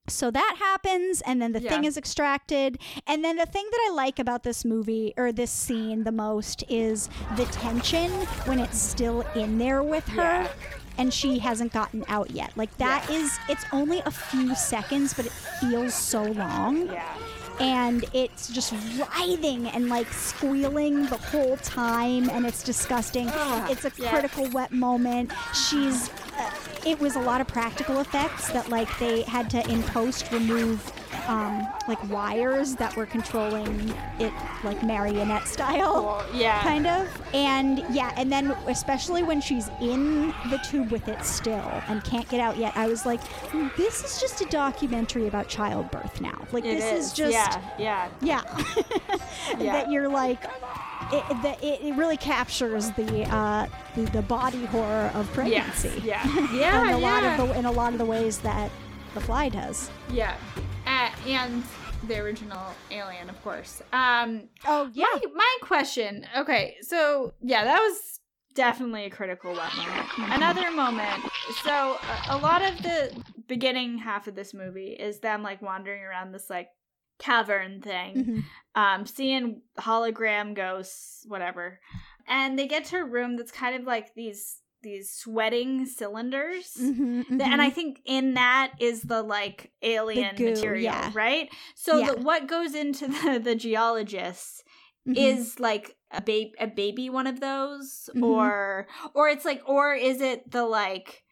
Speaker 3: So that happens, and then the thing is extracted. And then the thing that I like about this movie or this scene the most is the tension when it's still in there with her.
Speaker 2: Yeah.
Speaker 3: And she hasn't gotten out yet. Like that is, it's only a few seconds, but it feels so long
Speaker 2: Yeah.
Speaker 3: And it's just writhing and like squealing the whole time and it's disgusting it's a
Speaker 2: yeah.
Speaker 3: critical wet moment she's uh, it was a lot of practical effects that like they had to in post remove um, like wires that were controlling it like marionette style
Speaker 2: Yeah.
Speaker 3: kind of and yeah and then especially when she's in the tube with it still and can't get out yet i was like "Hmm, this is just a documentary about childbirth now like
Speaker 2: It
Speaker 3: this is, just
Speaker 2: yeah, yeah.
Speaker 3: yeah, [LAUGHS]
Speaker 2: Yeah.
Speaker 3: that you're like it, that it, really captures the, uh, the the body horror of pregnancy
Speaker 2: Yeah. Yeah. [LAUGHS]
Speaker 3: in a lot of the in a lot of the ways that the fly does
Speaker 2: Yeah. Uh, and the original Alien, of course. Um,
Speaker 3: oh yeah
Speaker 2: my, my question. Okay, so yeah, that was definitely a critical moment. Another moment. So a, a lot of the beginning half of this movie is them like wandering around this like cavern thing,
Speaker 3: Mhm.
Speaker 2: um, seeing hologram ghosts, whatever, and they get to a room that's kind of like these these sweating cylinders.
Speaker 3: Mhm,
Speaker 2: Th-
Speaker 3: mhm.
Speaker 2: And I think in that is the like alien
Speaker 3: goo,
Speaker 2: material,
Speaker 3: yeah.
Speaker 2: right? So
Speaker 3: Yeah.
Speaker 2: the, what goes into the, the geologists
Speaker 3: Mhm.
Speaker 2: is like a baby a baby one of those
Speaker 3: Mhm.
Speaker 2: or or it's like or is it the like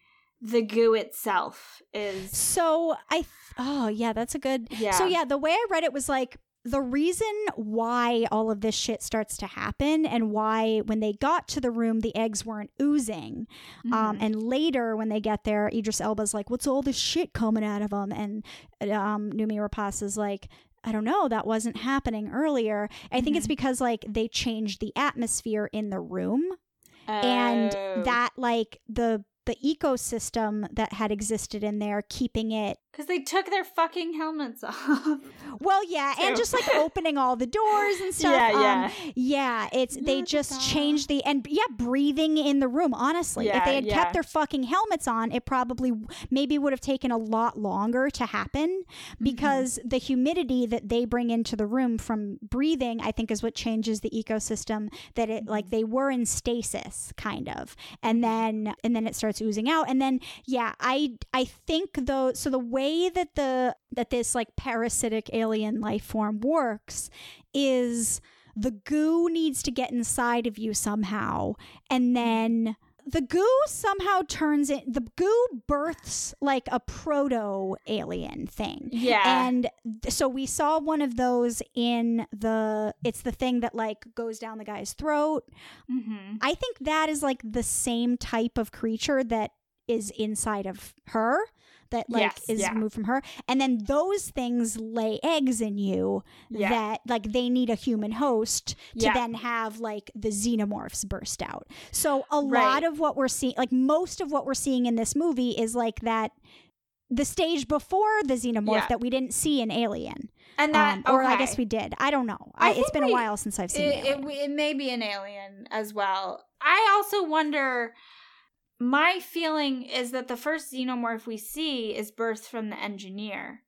Speaker 2: the goo itself is
Speaker 3: So I, th- oh yeah, that's a good.
Speaker 2: Yeah.
Speaker 3: So yeah, the way I read it was like the reason why all of this shit starts to happen and why when they got to the room the eggs weren't oozing, um,
Speaker 2: Mm-hmm.
Speaker 3: and later when they get there, Idris Elba's like, "What's all this shit coming out of them?" And um, Noomi Rapace is like. I don't know. That wasn't happening earlier. I think it's
Speaker 2: Mm-hmm.
Speaker 3: because like they changed the atmosphere in the room and
Speaker 2: Oh.
Speaker 3: that like the the ecosystem that had existed in there keeping it
Speaker 2: because they took their fucking helmets [LAUGHS] off
Speaker 3: well yeah and just like opening all the doors and [LAUGHS] stuff
Speaker 2: Yeah,
Speaker 3: um,
Speaker 2: yeah.
Speaker 3: yeah it's they just changed the and yeah breathing in the room honestly if they had
Speaker 2: yeah.
Speaker 3: kept their fucking helmets on it probably maybe would have taken a lot longer to happen
Speaker 2: Mm-hmm.
Speaker 3: because the humidity that they bring into the room from breathing i think is what changes the ecosystem that it like
Speaker 2: Mm-hmm.
Speaker 3: they were in stasis kind of and then and then it starts oozing out and then yeah i i think though so the way that the that this like parasitic alien life form works is the goo needs to get inside of you somehow and then the goo somehow turns it the goo births like a proto alien thing
Speaker 2: Yeah.
Speaker 3: and th- so we saw one of those in the it's the thing that like goes down the guy's throat
Speaker 2: mm-hmm.
Speaker 3: I think that is like the same type of creature that is inside of her that like
Speaker 2: Yes,
Speaker 3: is
Speaker 2: yeah.
Speaker 3: removed from her and then those things lay eggs in you
Speaker 2: Yeah.
Speaker 3: that like they need a human host to
Speaker 2: Yeah.
Speaker 3: then have like the xenomorphs burst out so a
Speaker 2: Right.
Speaker 3: lot of what we're seeing like most of what we're seeing in this movie is like that the stage before the xenomorph
Speaker 2: Yeah.
Speaker 3: that we didn't see in alien
Speaker 2: and that
Speaker 3: um, or i guess we did i don't know I,
Speaker 2: I
Speaker 3: it's been a while since i've seen
Speaker 2: it, it, it may be an alien as well. I also wonder. My feeling is that the first xenomorph we see is birthed from the engineer.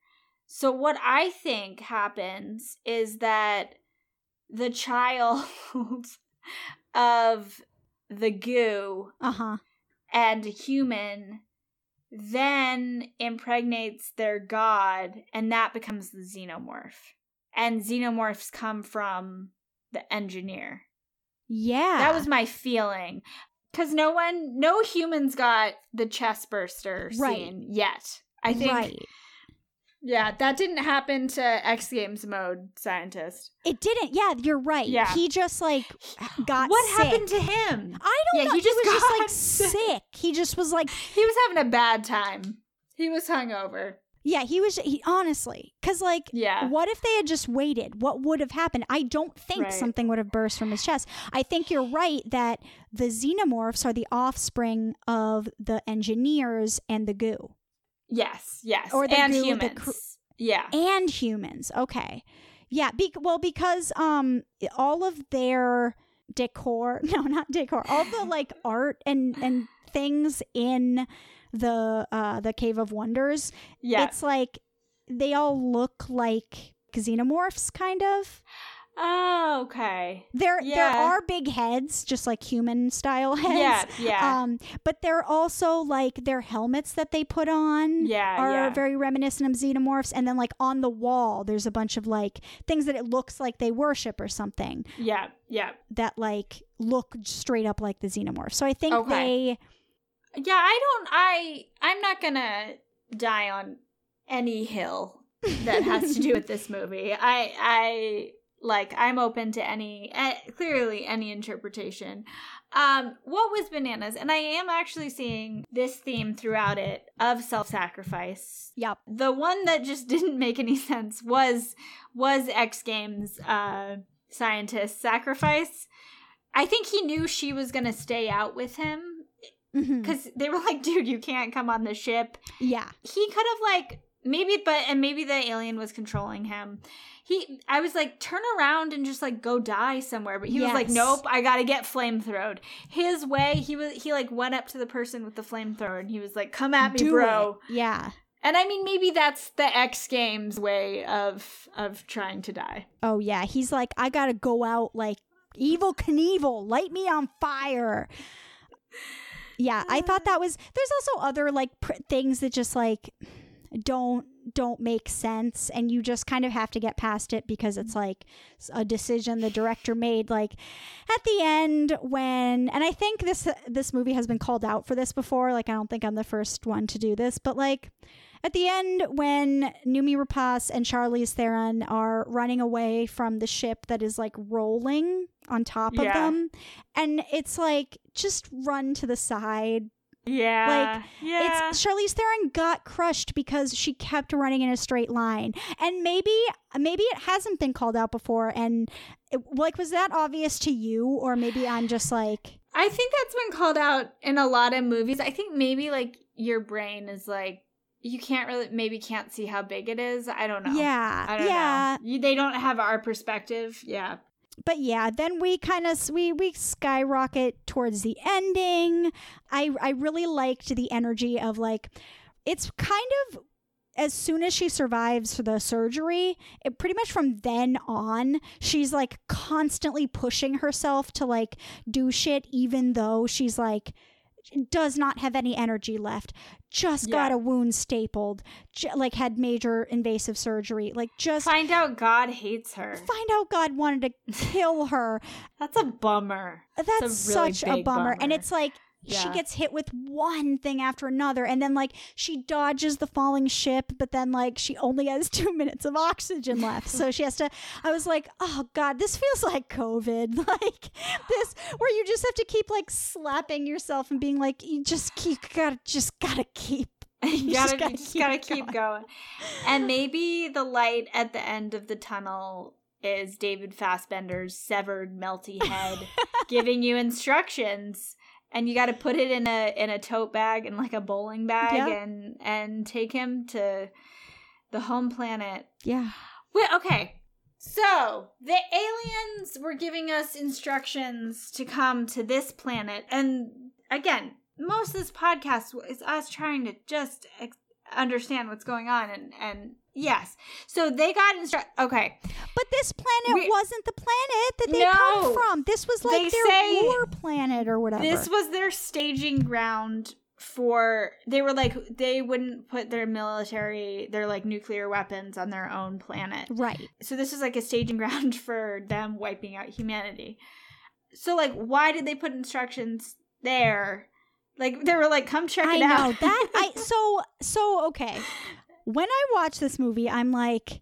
Speaker 2: So what I think happens is that the child [LAUGHS] of the goo
Speaker 3: uh-huh.
Speaker 2: and human then impregnates their god and that becomes the xenomorph. And xenomorphs come from the engineer.
Speaker 3: Yeah.
Speaker 2: That was my feeling because no one no humans got the chest burster
Speaker 3: Right.
Speaker 2: scene yet i think
Speaker 3: right
Speaker 2: yeah that didn't happen to x games mode scientist
Speaker 3: It didn't. Yeah, you're right.
Speaker 2: Yeah.
Speaker 3: He just like got
Speaker 2: what
Speaker 3: sick.
Speaker 2: happened to him
Speaker 3: I don't
Speaker 2: Yeah,
Speaker 3: know.
Speaker 2: he just
Speaker 3: was just like [LAUGHS]
Speaker 2: sick.
Speaker 3: sick. He just was like,
Speaker 2: he was having a bad time he was hungover
Speaker 3: yeah, he was he honestly cuz like
Speaker 2: Yeah.
Speaker 3: what if they had just waited? What would have happened? I don't think
Speaker 2: Right.
Speaker 3: something would have burst from his chest. I think you're right that the xenomorphs are the offspring of the engineers and the goo
Speaker 2: yes yes
Speaker 3: Or the
Speaker 2: and
Speaker 3: goo, the
Speaker 2: humans
Speaker 3: cr-
Speaker 2: yeah
Speaker 3: and humans. Okay. Yeah, be- well because um all of their decor, [LAUGHS] no, not decor, all the like art and and things in the uh the Cave of Wonders,
Speaker 2: yeah
Speaker 3: it's like they all look like xenomorphs, kind of.
Speaker 2: Oh, okay.
Speaker 3: There, there are big heads, just like human style heads.
Speaker 2: Yeah, yeah.
Speaker 3: Um, but they're also like their helmets that they put on.
Speaker 2: Yeah,
Speaker 3: are
Speaker 2: yeah.
Speaker 3: very reminiscent of xenomorphs. And then like on the wall, there's a bunch of like things that it looks like they worship or something
Speaker 2: Yeah, yeah.
Speaker 3: that like look straight up like the xenomorph. So I think
Speaker 2: Okay.
Speaker 3: they.
Speaker 2: Yeah, I don't I I'm not going to die on any hill that has to do [LAUGHS] with this movie. I I like I'm open to any eh, clearly any interpretation. Um what was bananas and I am actually seeing this theme throughout it of self-sacrifice.
Speaker 3: Yep.
Speaker 2: The one that just [LAUGHS] didn't make any sense was was X Games uh scientist sacrifice. I think he knew she was going to stay out with him
Speaker 3: Mhm.
Speaker 2: because they were like, dude, you can't come on the ship.
Speaker 3: Yeah.
Speaker 2: He could have like maybe, but and maybe the alien was controlling him. He, I was like, turn around and just like go die somewhere. But he was like, nope, I gotta get flamethrowed. His way, he was he like went up to the person with the flamethrower and he was like, come at me,
Speaker 3: Do
Speaker 2: bro.
Speaker 3: it. Yeah.
Speaker 2: And I mean, maybe that's the X Games way of of trying to die.
Speaker 3: Oh yeah. He's like, I gotta go out like Evel Knievel, light me on fire. Yeah, I thought that was. There's also other like pr- things that just like don't don't make sense, and you just kind of have to get past it because it's like a decision the director made. Like at the end when, and I think this this movie has been called out for this before. Like I don't think I'm the first one to do this, but like at the end, when Noomi Rapace and Charlize Theron are running away from the ship that is like rolling on top of them, and it's like just run to the side.
Speaker 2: Yeah, yeah.
Speaker 3: It's Charlize Theron got crushed because she kept running in a straight line, and maybe maybe it hasn't been called out before, and it, like was that obvious to you, or maybe I'm just like
Speaker 2: I think that's been called out in a lot of movies. I think maybe like your brain is like you can't really maybe can't see how big it is. I don't know.
Speaker 3: yeah,
Speaker 2: I don't
Speaker 3: yeah.
Speaker 2: know. You, they don't have our perspective. Yeah.
Speaker 3: but yeah, then we kind of we we skyrocket towards the ending. I I really liked the energy of like it's kind of as soon as she survives the surgery, it pretty much from then on, she's like constantly pushing herself to like do shit even though she's like does not have any energy left. Just got a wound stapled, j- like had major invasive surgery. Like just
Speaker 2: Find out God hates her.
Speaker 3: find out God wanted to [LAUGHS] kill her.
Speaker 2: That's a bummer.
Speaker 3: That's
Speaker 2: a really
Speaker 3: such a
Speaker 2: big
Speaker 3: bummer. And it's like she gets hit with one thing after another. And then, like, she dodges the falling ship, but then, like, she only has [LAUGHS] two minutes of oxygen left. so she has to. I was like, oh, God, this feels like COVID. [LAUGHS] Like, this, where you just have to keep, like, slapping yourself and being like, you just keep, gotta, just gotta keep. [LAUGHS]
Speaker 2: you
Speaker 3: just
Speaker 2: gotta,
Speaker 3: gotta
Speaker 2: just
Speaker 3: keep
Speaker 2: gotta keep going. And maybe the light at the end of the tunnel is David Fassbender's severed, melty head giving you instructions. And you got to put it in a in a tote bag and like a bowling bag
Speaker 3: Yeah.
Speaker 2: and and take him to the home planet.
Speaker 3: Yeah.
Speaker 2: Wait, okay. So the aliens were giving us instructions to come to this planet, and again, most of this podcast is us trying to just ex- understand what's going on, and and yes, so they got instru. Okay,
Speaker 3: But this planet
Speaker 2: We-
Speaker 3: wasn't the planet that they
Speaker 2: No.
Speaker 3: come from. This was like their war planet or whatever.
Speaker 2: this was their staging ground for. They were like they wouldn't put their military, their like nuclear weapons on their own planet.
Speaker 3: right.
Speaker 2: so this is like a staging [LAUGHS] ground for them wiping out humanity so like why did they put instructions there like they were like come check
Speaker 3: I
Speaker 2: it
Speaker 3: know
Speaker 2: out
Speaker 3: that I [LAUGHS] so so okay. When I watch this movie, I'm like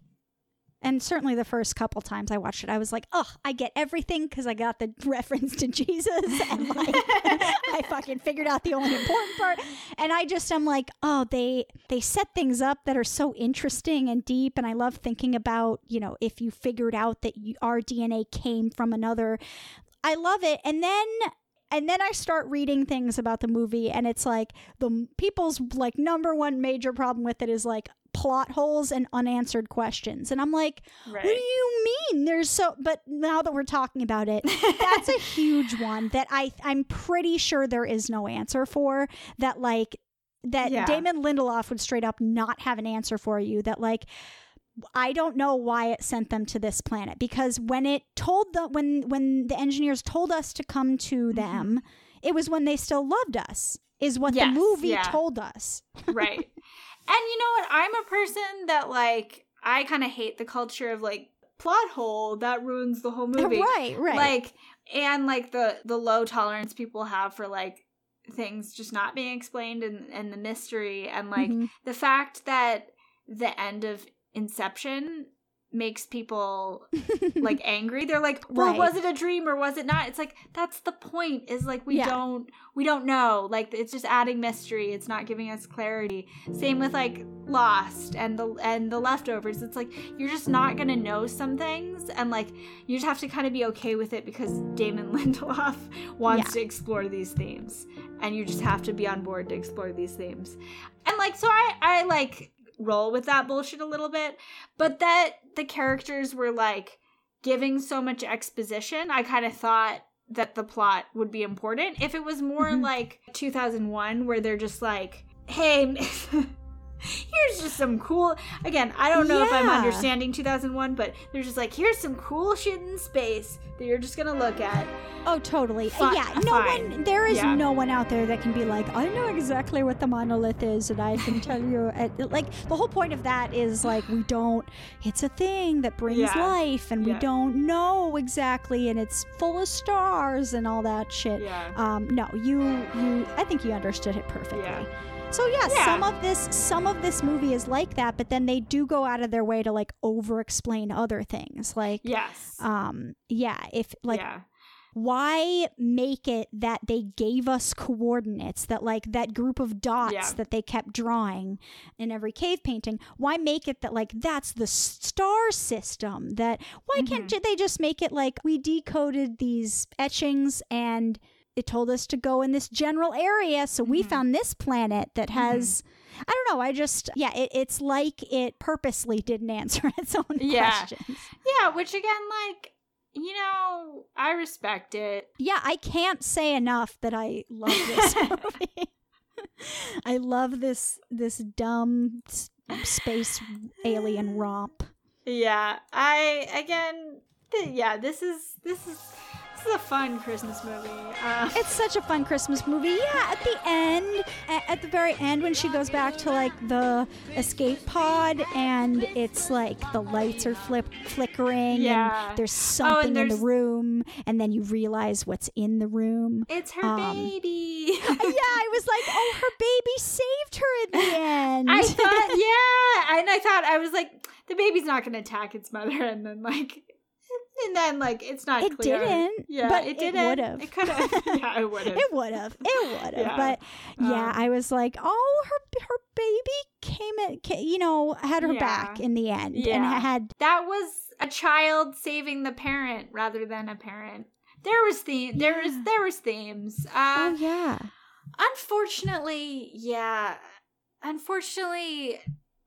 Speaker 3: and certainly the first couple times I watched it, I was like, "Oh, I get everything because I got the [LAUGHS] reference to Jesus, and like, [LAUGHS] I fucking figured out the only important part." And I just, I'm like, "Oh, they they set things up that are so interesting and deep." And I love thinking about, you know, if you figured out that you, our DNA came from another, I love it. And then and then I start reading things about the movie, and it's like the people's like number one major problem with it is like plot holes and unanswered questions. And I'm like, what do you mean? There's so. But now that we're talking about it, that's a [LAUGHS] huge one that I I'm pretty sure there is no answer for. That like that
Speaker 2: Yeah.
Speaker 3: Damon Lindelof would straight up not have an answer for you. That like. I don't know why it sent them to this planet because when it told the when when the engineers told us to come to
Speaker 2: Mm-hmm.
Speaker 3: them, it was when they still loved us. Is what
Speaker 2: Yes,
Speaker 3: the movie
Speaker 2: yeah.
Speaker 3: told us. [LAUGHS]
Speaker 2: right. And you know what? I'm a person that like I kind of hate the culture of like plot hole that ruins the whole movie.
Speaker 3: Right, right.
Speaker 2: Like and like the the low tolerance people have for like things just not being explained and and the mystery and like
Speaker 3: Mhm.
Speaker 2: the fact that the end of Inception makes people [LAUGHS] like angry. They're like, "Well,
Speaker 3: Right.
Speaker 2: was it a dream or was it not?" It's like that's the point. Is like we
Speaker 3: Yeah.
Speaker 2: don't we don't know. Like it's just adding mystery. It's not giving us clarity. Same with like Lost and the and the leftovers. It's like you're just not gonna know some things, and like you just have to kind of be okay with it because Damon [LAUGHS] Lindelof wants
Speaker 3: Yeah.
Speaker 2: to explore these themes, and you just have to be on board to explore these themes. And like so, I I like roll with that bullshit a little bit, but that the characters were like giving so much exposition, I kind of thought that the plot would be important. If it was more
Speaker 3: Mhm.
Speaker 2: like 2001, where they're just like, hey, [LAUGHS] here's just some cool. Again, I don't know if I'm understanding 2001, but they're just like, here's some cool shit in space that you're just gonna look at.
Speaker 3: Oh, totally.
Speaker 2: Fi-
Speaker 3: yeah, no
Speaker 2: fine.
Speaker 3: one. There is
Speaker 2: Yeah.
Speaker 3: no one out there that can be like, I know exactly what the monolith is, and I can tell you. [LAUGHS] Like the whole point of that is like we don't. It's a thing that brings
Speaker 2: Yeah.
Speaker 3: life, and we don't know exactly, and it's full of stars and all that shit.
Speaker 2: Yeah.
Speaker 3: Um, no, you, you. I think you understood it perfectly. So yeah,
Speaker 2: Yeah.
Speaker 3: some of this some of this movie is like that, but then they do go out of their way to like over explain other things. Like
Speaker 2: Yes.
Speaker 3: um yeah, if like
Speaker 2: yeah.
Speaker 3: why make it that they gave us coordinates that like that group of dots
Speaker 2: Yeah.
Speaker 3: that they kept drawing in every cave painting why make it that like that's the star system that why can't
Speaker 2: Mhm.
Speaker 3: they just make it like we decoded these etchings and it told us to go in this general area so we
Speaker 2: Mhm.
Speaker 3: found this planet that has i don't know i just yeah it, it's like it purposely didn't answer [LAUGHS] its own
Speaker 2: Yeah.
Speaker 3: questions
Speaker 2: Yeah, which again, like, you know, I respect it.
Speaker 3: Yeah, I can't say enough that I love this [LAUGHS] movie. [LAUGHS] I love this this dumb space alien romp.
Speaker 2: Yeah, I again, th- yeah, this is this is this is a fun Christmas movie. Uh,
Speaker 3: It's such a fun Christmas movie. Yeah, at the end, at the very end, when she goes back to like the escape pod and it's like the lights are flip flickering
Speaker 2: Yeah.
Speaker 3: and there's something in the room, and then you realize what's in the room.
Speaker 2: it's her
Speaker 3: um,
Speaker 2: baby. [LAUGHS]
Speaker 3: yeah, I was like, oh, her baby saved her in the end.
Speaker 2: I thought, yeah, and I thought I was like, the baby's not going to attack its mother, and then like, and then like, it's not
Speaker 3: It
Speaker 2: clear.
Speaker 3: didn't,
Speaker 2: Yeah,
Speaker 3: but
Speaker 2: it
Speaker 3: it
Speaker 2: didn't.
Speaker 3: would've.
Speaker 2: It could have. [LAUGHS] Yeah, it would [LAUGHS] have.
Speaker 3: It would have. It would have.
Speaker 2: Yeah.
Speaker 3: But yeah,
Speaker 2: Um,
Speaker 3: I was like, oh, her her baby came at, you know, had her
Speaker 2: Yeah.
Speaker 3: back in the end, and had
Speaker 2: that was a child saving the parent rather than a parent. There was theme. There was there was themes. Uh,
Speaker 3: oh yeah,
Speaker 2: Unfortunately, yeah. Unfortunately,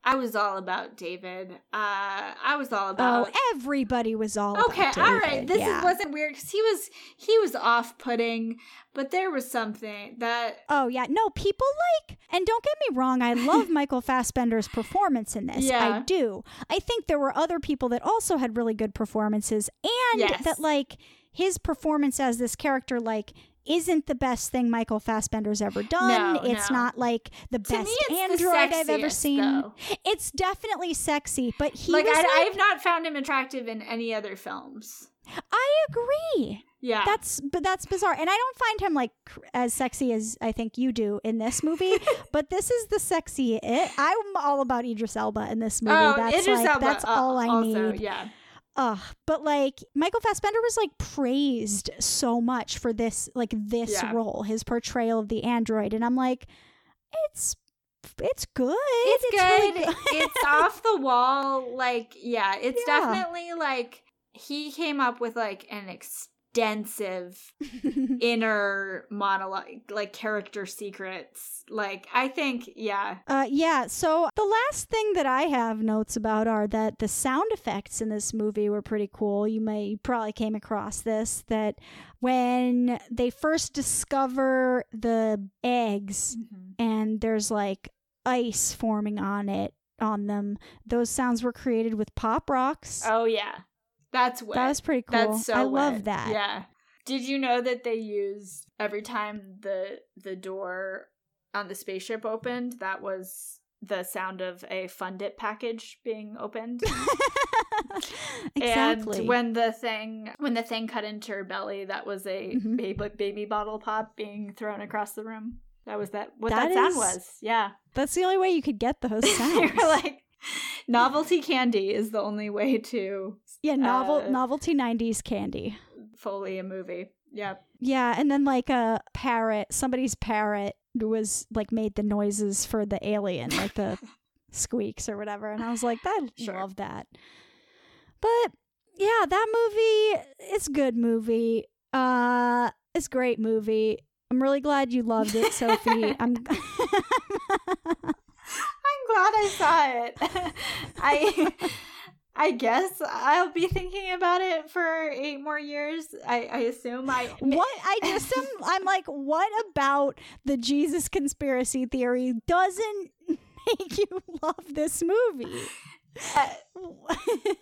Speaker 2: I was all about David. Uh, I was all about.
Speaker 3: oh, everybody was all about David.
Speaker 2: okay, all right. This
Speaker 3: yeah.
Speaker 2: is, wasn't weird because he was he was off putting, but there was something that
Speaker 3: Oh yeah, no, people like, and don't get me wrong, I love [LAUGHS] Michael Fassbender's performance in this.
Speaker 2: Yeah.
Speaker 3: I do. I think there were other people that also had really good performances, and
Speaker 2: Yes.
Speaker 3: that like his performance as this character, like. Isn't the best thing Michael Fassbender's ever done.
Speaker 2: No,
Speaker 3: it's
Speaker 2: no.
Speaker 3: not like the
Speaker 2: to
Speaker 3: best
Speaker 2: me it's the
Speaker 3: android I've ever seen.
Speaker 2: though.
Speaker 3: It's definitely sexy, but he
Speaker 2: like, I,
Speaker 3: like,
Speaker 2: I've not found him attractive in any other films.
Speaker 3: I agree.
Speaker 2: Yeah,
Speaker 3: That's but that's bizarre, and I don't find him like cr- as sexy as I think you do in this movie. [LAUGHS] but this is the sexy. It, I'm all about Idris Elba in this movie.
Speaker 2: oh,
Speaker 3: that's
Speaker 2: Idris
Speaker 3: like
Speaker 2: Elba,
Speaker 3: that's
Speaker 2: uh,
Speaker 3: all I
Speaker 2: also,
Speaker 3: need.
Speaker 2: Yeah,
Speaker 3: Ugh, but like Michael Fassbender was like praised so much for this like this
Speaker 2: Yeah.
Speaker 3: role, his portrayal of the android, and I'm like, it's it's good.
Speaker 2: it's,
Speaker 3: really
Speaker 2: good. it's off the wall. Like, yeah, it's
Speaker 3: Yeah.
Speaker 2: definitely like he came up with like an extensive [LAUGHS] inner monologue, like character secrets. Like, I think, yeah.
Speaker 3: Uh, yeah, so the last thing that I have notes about are that the sound effects in this movie were pretty cool. You may you probably came across this that when they first discover the eggs and there's like ice forming on it on them, those sounds were created with pop rocks.
Speaker 2: Oh, yeah. That's what.
Speaker 3: That was pretty cool.
Speaker 2: That's so
Speaker 3: I love that.
Speaker 2: Yeah. Did you know that they used every time the the door on the spaceship opened, that was the sound of a Fun Dip package being opened. [LAUGHS]
Speaker 3: exactly.
Speaker 2: And when the thing when the thing cut into her belly, that was a
Speaker 3: Mhm.
Speaker 2: baby baby bottle pop being thrown across the room. That was that what
Speaker 3: That
Speaker 2: that, sound was. Yeah.
Speaker 3: That's the only way you could get those [LAUGHS] sounds.
Speaker 2: were like novelty candy is the only way to
Speaker 3: yeah, novel
Speaker 2: uh,
Speaker 3: novelty 90s candy.
Speaker 2: foley a movie. Yep.
Speaker 3: Yeah, and then like a parrot, somebody's parrot was like made the noises for the alien, like the [LAUGHS] squeaks or whatever. And I was like, I
Speaker 2: Sure.
Speaker 3: love that. But yeah, that movie it's good movie. Uh it's great movie. I'm really glad you loved it, Sophie. [LAUGHS] I'm [LAUGHS]
Speaker 2: glad I saw it. [LAUGHS] I [LAUGHS] I guess I'll be thinking about it for eight more years. I, I assume I [LAUGHS]
Speaker 3: what I just am I'm like, what about the Jesus conspiracy theory doesn't make you love this movie?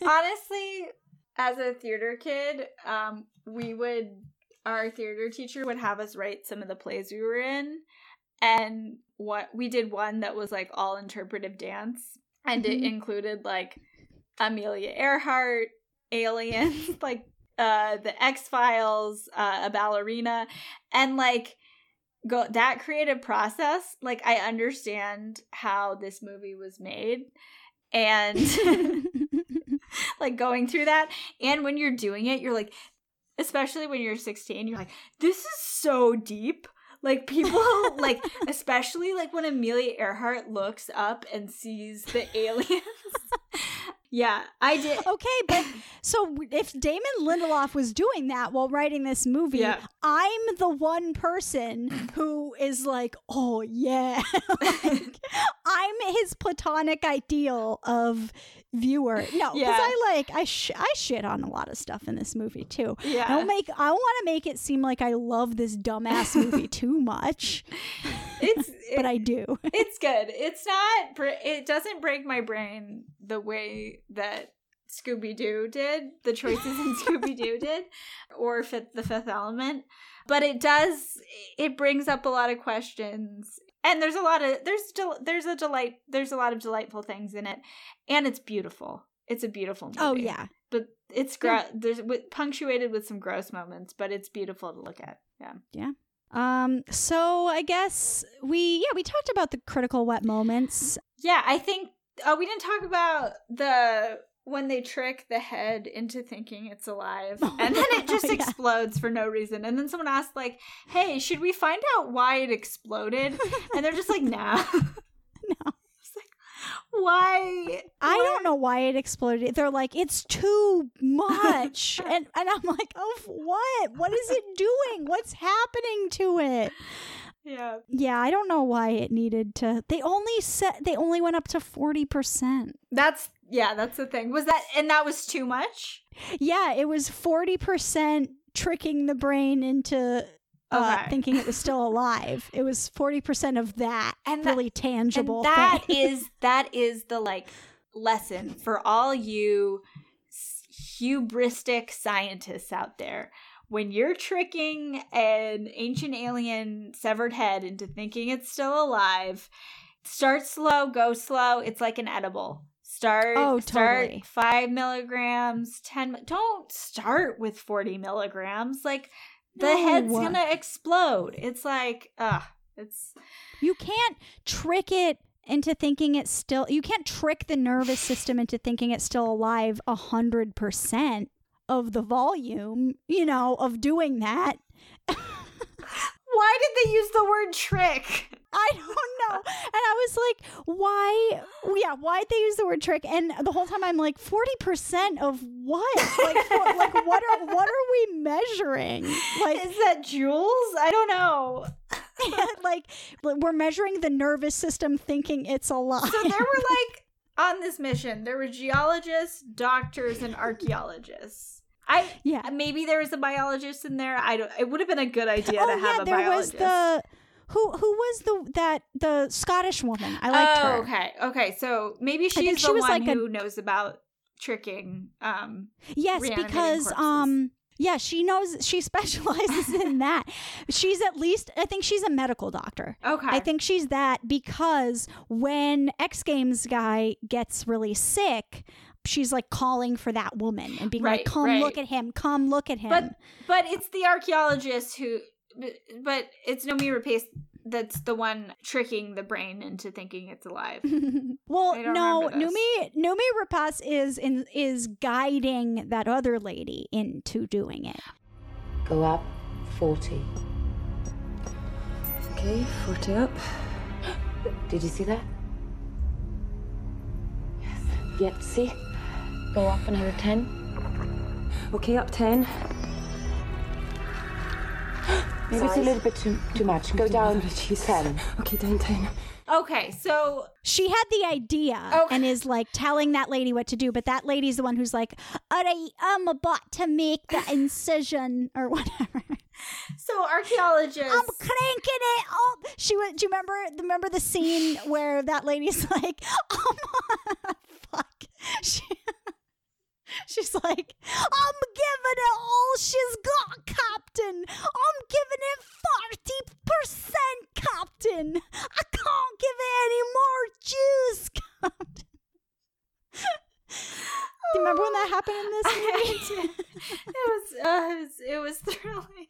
Speaker 2: honestly, as a theater kid, um, we would our theater teacher would have us write some of the plays we were in, and what we did one that was like all interpretive dance, and it
Speaker 3: Mhm.
Speaker 2: included like Amelia Earhart, aliens, [LAUGHS] like uh the X Files, uh, a ballerina, and like go that creative process. Like I understand how this movie was made, and [LAUGHS] like going through that. And when you're doing it, you're like, especially when you're 16, you're like, this is so deep. Like people [LAUGHS] like, especially like when Amelia Earhart looks up and sees the [LAUGHS] aliens. yeah, I did.
Speaker 3: Okay, but [LAUGHS] so if Damon Lindelof was doing that while writing this movie,
Speaker 2: Yeah.
Speaker 3: I'm the one person who is like, oh yeah, Like, I'm his platonic ideal of viewer. [LAUGHS] No, because
Speaker 2: Yeah.
Speaker 3: I like I sh- I shit on a lot of stuff in this movie too.
Speaker 2: Yeah.
Speaker 3: I don't make I want to make it seem like I love this dumbass movie [LAUGHS] too much,
Speaker 2: It's [LAUGHS]
Speaker 3: but I do.
Speaker 2: it's good. It's not. It doesn't break my brain the way that Scooby Doo did. The choices in Scooby Doo did, or fit the Fifth Element. But it does. It brings up a lot of questions, and there's a lot of there's still there's a delight. There's a lot of delightful things in it, and it's beautiful. It's a beautiful movie.
Speaker 3: Oh yeah.
Speaker 2: but it's gro- there's with, punctuated with some gross moments, but it's beautiful to look at. Yeah. Yeah.
Speaker 3: Um so I guess we yeah, we talked about the critical wet moments.
Speaker 2: Yeah, I think uh, we didn't talk about the when they trick the head into thinking it's alive, [LAUGHS] and then it just
Speaker 3: Yeah.
Speaker 2: explodes for no reason. And then someone asks like, "Hey, should we find out why it exploded?" And they're just like, "Nah." [LAUGHS]
Speaker 3: No.
Speaker 2: Why?
Speaker 3: I don't know why it exploded. They're like, it's too much. [LAUGHS] and and I'm like, oh what? What is it doing? What's happening to it?
Speaker 2: Yeah.
Speaker 3: Yeah, I don't know why it needed to they only set they only went up to forty percent.
Speaker 2: That's yeah. That's the thing. Was that and that was too much?
Speaker 3: Yeah, it was forty percent tricking the brain into uh,
Speaker 2: Okay.
Speaker 3: thinking it was still [LAUGHS] alive. It was forty percent of that
Speaker 2: And that-
Speaker 3: really tangible.
Speaker 2: and that is [LAUGHS] that is the like lesson for all you hubristic scientists out there when you're tricking an ancient alien severed head into thinking it's still alive start slow go slow it's like an edible start
Speaker 3: Oh,
Speaker 2: start
Speaker 3: totally.
Speaker 2: five milligrams ten don't start with 40 milligrams like the
Speaker 3: No.
Speaker 2: head's gonna explode it's like ugh it's
Speaker 3: You can't trick it into thinking it's still. You can't trick the nervous system into thinking it's still alive a hundred percent of the volume. You know, of doing that. [LAUGHS]
Speaker 2: Why did they use the word trick? [LAUGHS]
Speaker 3: I don't know. And I was like, why? Yeah, why'd they use the word trick? And the whole time I'm like, 40% of what? Like, for, [LAUGHS] like what are what are we measuring? Like,
Speaker 2: Is that joules? I don't know. [LAUGHS]
Speaker 3: like we're measuring the nervous system thinking it's a alive.
Speaker 2: So there were like on this mission, there were geologists, doctors, and archaeologists. I
Speaker 3: Yeah.
Speaker 2: maybe there was a biologist in there. I don't. It would have been a good idea
Speaker 3: oh
Speaker 2: to have
Speaker 3: yeah,
Speaker 2: a
Speaker 3: there
Speaker 2: biologist.
Speaker 3: was the who who was the that the Scottish woman. I liked
Speaker 2: oh,
Speaker 3: her.
Speaker 2: okay, okay. So maybe she's
Speaker 3: she
Speaker 2: the
Speaker 3: was
Speaker 2: one
Speaker 3: like a-
Speaker 2: who knows about tricking. Um,
Speaker 3: Yes, because
Speaker 2: corpses.
Speaker 3: um yeah, she knows she [LAUGHS] specializes in that. She's at least I think she's a medical doctor.
Speaker 2: okay,
Speaker 3: I think she's that because when X Games guy gets really sick, she's like calling for that woman and being
Speaker 2: Right,
Speaker 3: like, "Come
Speaker 2: right.
Speaker 3: look at him, come look at him."
Speaker 2: but but it's the archaeologist who, but it's Noomi Rapace that's the one tricking the brain into thinking it's alive. [LAUGHS]
Speaker 3: well,
Speaker 2: I
Speaker 3: no,
Speaker 2: remember this.
Speaker 3: Noomi Noomi Rapace is in is guiding that other lady into doing it.
Speaker 5: Go up 40.
Speaker 1: Okay, 40 up. [GASPS]
Speaker 5: Did you see that? Yes. Yep, see? Go up another 10.
Speaker 1: Okay, up 10. [GASPS]
Speaker 5: Maybe it's a little bit too, too much. Go down 10.
Speaker 1: Okay, down 10.
Speaker 2: Okay, so
Speaker 3: She had the idea
Speaker 2: Okay.
Speaker 3: and is like telling that lady what to do, but that lady's the one who's like, "All right, I'm about to make the incision or whatever."
Speaker 2: so archaeologists.
Speaker 3: I'm cranking it up. She was. Do you remember? Remember the scene where that lady's [LAUGHS] like, oh "I'm fuck." [LAUGHS] She, [LAUGHS] she's like, "I'm giving it all she's got, Captain. I'm giving it forty percent, Captain. I can't give it any more juice, [LAUGHS] Captain." [LAUGHS] Do you remember when that happened in this movie?
Speaker 2: it was, uh, it was it was thrilling.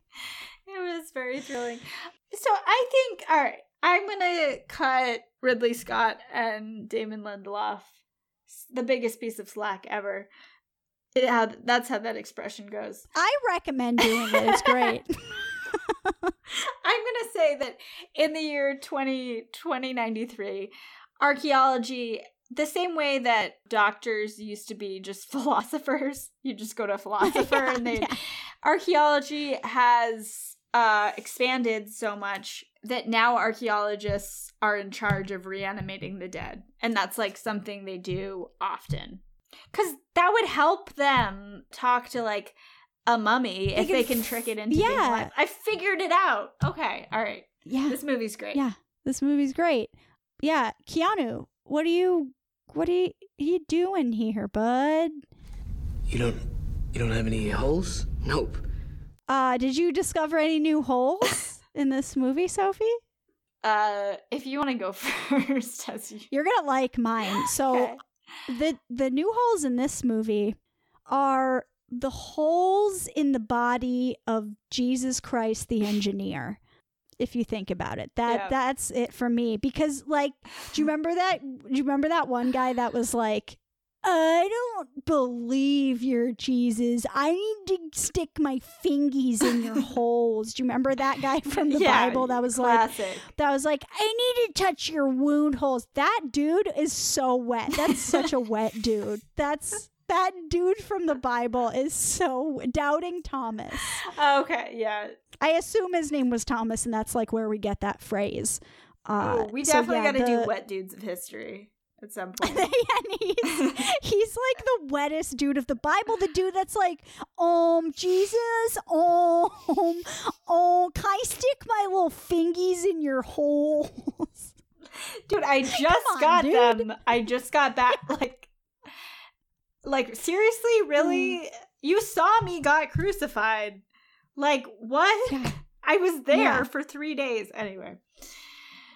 Speaker 2: It was very thrilling. So I think all right, I'm gonna cut Ridley Scott and Damon Lindelof the biggest piece of slack ever. How, that's how that expression goes.
Speaker 3: I recommend doing it. It's great. [LAUGHS]
Speaker 2: I'm gonna say that in the year 20, 2093, archaeology the same way that doctors used to be just [LAUGHS] philosophers you just go to a philosopher [LAUGHS]
Speaker 3: Yeah,
Speaker 2: and they
Speaker 3: yeah.
Speaker 2: archaeology has uh expanded so much that now archaeologists are in charge of reanimating the dead and that's like something they do often cuz that would help them talk to like a mummy if
Speaker 3: could
Speaker 2: they can
Speaker 3: f-
Speaker 2: trick it into being
Speaker 3: yeah.
Speaker 2: alive. I figured it out. Okay, all right.
Speaker 3: Yeah.
Speaker 2: This movie's great.
Speaker 3: Yeah, this movie's great. Yeah, Keanu, what are you what are you, you doing here, bud?
Speaker 9: You don't you don't have any holes? Nope.
Speaker 3: Uh, did you discover any new holes [LAUGHS] in this movie, Sophie?
Speaker 2: Uh, if you want to go [LAUGHS] first, as you.
Speaker 3: You're gonna like mine. So [LAUGHS]
Speaker 2: Okay.
Speaker 3: The the new holes in this movie are the holes in the body of Jesus Christ the engineer. If you think about it, that
Speaker 2: Yeah.
Speaker 3: that's it for me. Because like, do you remember that? Do you remember that one guy that was like, "I don't believe you're Jesus. I need to [LAUGHS] stick my fingies in your holes." Do you remember that guy [LAUGHS] from the
Speaker 2: Yeah,
Speaker 3: Bible that was like, that was like, I need to touch your wound holes. That dude is so wet. That's such a wet dude. [LAUGHS] That's that dude from the Bible is so doubting Thomas.
Speaker 2: okay, yeah.
Speaker 3: I assume his name was Thomas, and that's like where we get that phrase. Uh,
Speaker 2: Ooh, we
Speaker 3: so
Speaker 2: definitely
Speaker 3: yeah,
Speaker 2: got to do wet dudes of history at some [LAUGHS] point.
Speaker 3: and he's, [LAUGHS] he's like the wettest dude of the Bible. The dude that's like, um, Jesus, um, oh, can I stick my little fingies in your holes? [LAUGHS]
Speaker 2: dude, I just
Speaker 3: on,
Speaker 2: got
Speaker 3: dude.
Speaker 2: them. I just got back. Like, like seriously, really?
Speaker 3: Mm.
Speaker 2: You saw me got crucified. Like what?
Speaker 3: Yeah.
Speaker 2: I was there
Speaker 3: Yeah.
Speaker 2: for three days. Anyway,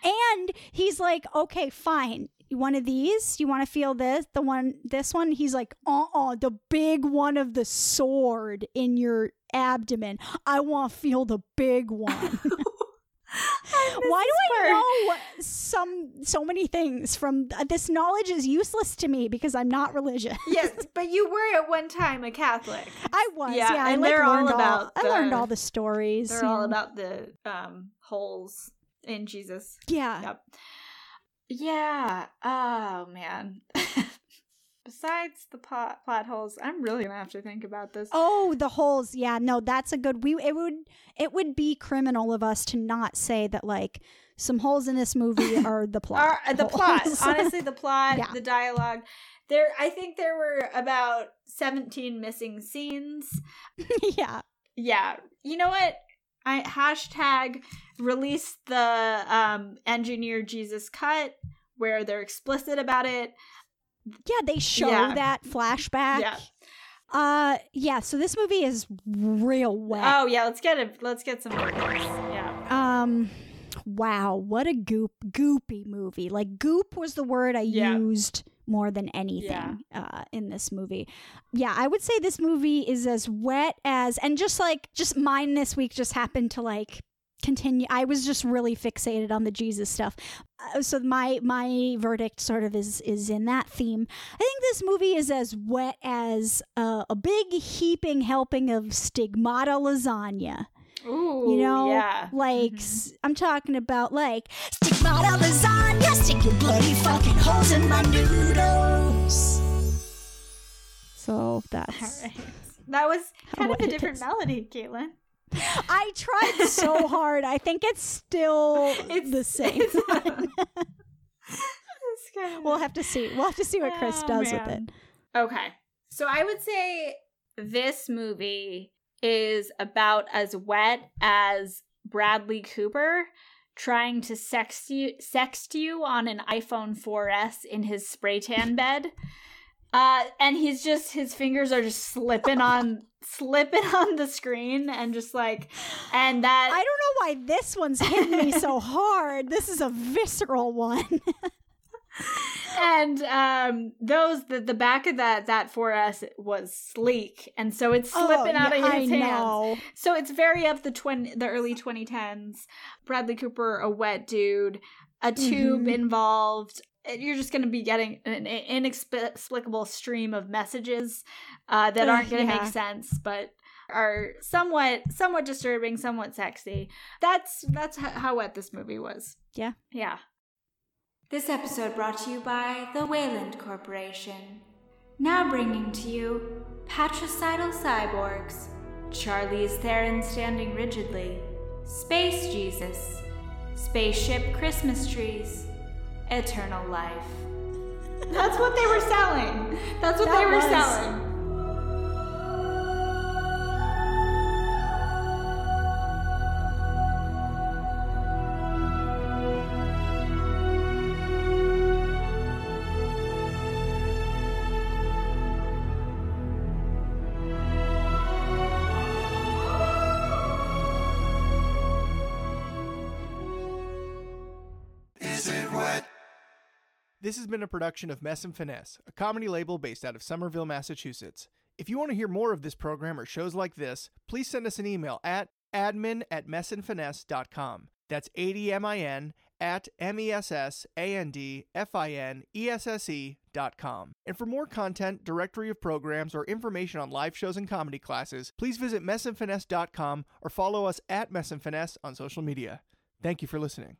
Speaker 3: And he's like, okay, fine. One of these, you want to feel this? The one, this one? He's like, uh uh the big one of the sword in your abdomen. I want to feel the big one. [LAUGHS] Why do I know some so many things from uh, this knowledge is useless to me because I'm not religious. [LAUGHS]
Speaker 2: yes, but you were at one time a Catholic.
Speaker 3: I was.
Speaker 2: Yeah,
Speaker 3: Yeah, I
Speaker 2: and
Speaker 3: like
Speaker 2: they're all
Speaker 3: learned
Speaker 2: about
Speaker 3: I learned all the stories.
Speaker 2: They're all
Speaker 3: know.
Speaker 2: about the um holes in Jesus.
Speaker 3: Yeah.
Speaker 2: Yep. Yeah. Oh man. [LAUGHS] Besides the plot plot holes, I'm really gonna have to think about this.
Speaker 3: Oh, the holes. Yeah, no, that's a good. We it would it would be criminal of us to not say that like some holes in this movie [LAUGHS] are the plot.
Speaker 2: Are- uh, the plot. [LAUGHS] Honestly, the plot,
Speaker 3: Yeah.
Speaker 2: the dialogue. There, I think there were about 17 missing scenes.
Speaker 3: yeah.
Speaker 2: Yeah. You know what? I hashtag release the um engineer Jesus cut where they're explicit about it.
Speaker 3: Yeah, they show
Speaker 2: Yeah.
Speaker 3: that flashback.
Speaker 2: Yeah.
Speaker 3: Uh yeah, so this movie is real wet.
Speaker 2: Oh yeah, let's get it. Let's get some. Yeah.
Speaker 3: Um wow, what a goop goopy movie. Like goop was the word I
Speaker 2: Yeah.
Speaker 3: used more than anything uh in this movie. Yeah, I would say this movie is as wet as and just like just mine this week just happened to like continue I was just really fixated on the Jesus stuff. Uh, so my my verdict sort of is is in that theme. I think this movie is as wet as uh, a big heaping helping of stigmata lasagna.
Speaker 2: Ooh,
Speaker 3: You know,
Speaker 2: yeah.
Speaker 3: like mm-hmm. I'm talking about like stigmata lasagna, stick your bloody fucking holes in my noodles. So that's.
Speaker 2: Right. That was kind of a different
Speaker 3: is.
Speaker 2: melody, Caitlin. [LAUGHS]
Speaker 3: I tried so [LAUGHS] hard. I think it's still
Speaker 2: It's-
Speaker 3: the [LAUGHS] same.
Speaker 2: it's kind of-
Speaker 3: we'll have to see. We'll have to see what Chris
Speaker 2: Oh,
Speaker 3: does with it.
Speaker 2: Okay. So I would say this movie is about as wet as Bradley Cooper trying to sext you sext you on an iPhone 4S in his spray tan bed. Uh and he's just his fingers are just slipping on slipping [LAUGHS] on the screen and just like and that
Speaker 3: I don't know why this one's hitting me so [LAUGHS] hard. This is a visceral one. [LAUGHS]
Speaker 2: and um those the, the back of that that 4s was sleek and so it's slipping
Speaker 3: Oh,
Speaker 2: out of his
Speaker 3: I
Speaker 2: hands
Speaker 3: know.
Speaker 2: so it's very of the twin the early 2010s bradley cooper a wet dude a tube
Speaker 3: Mhm.
Speaker 2: involved you're just going to be getting an inexplicable stream of messages uh, that aren't going to
Speaker 3: yeah.
Speaker 2: make sense but are somewhat somewhat disturbing somewhat sexy that's that's how wet this movie was
Speaker 3: Yeah.
Speaker 2: yeah this episode brought to you by the Weyland Corporation. Now bringing to you Patricidal Cyborgs, Charlize Theron Standing Rigidly, Space Jesus, Spaceship Christmas Trees, Eternal Life. That's what they were selling. That's what
Speaker 3: That
Speaker 2: they were
Speaker 3: was-
Speaker 2: selling.
Speaker 10: This has been a production of Mess and Finesse, a comedy label based out of Somerville, Massachusetts. If you want to hear more of this program or shows like this, please send us an email at admin at messandfinesse.com. That's A-D-M-I-N at M-E-S-S-A-N-D-F-I-N-E-S-S-E dot com. And for more content, directory of programs, or information on live shows and comedy classes, please visit messandfinesse.com or follow us at Mess on social media. Thank you for listening.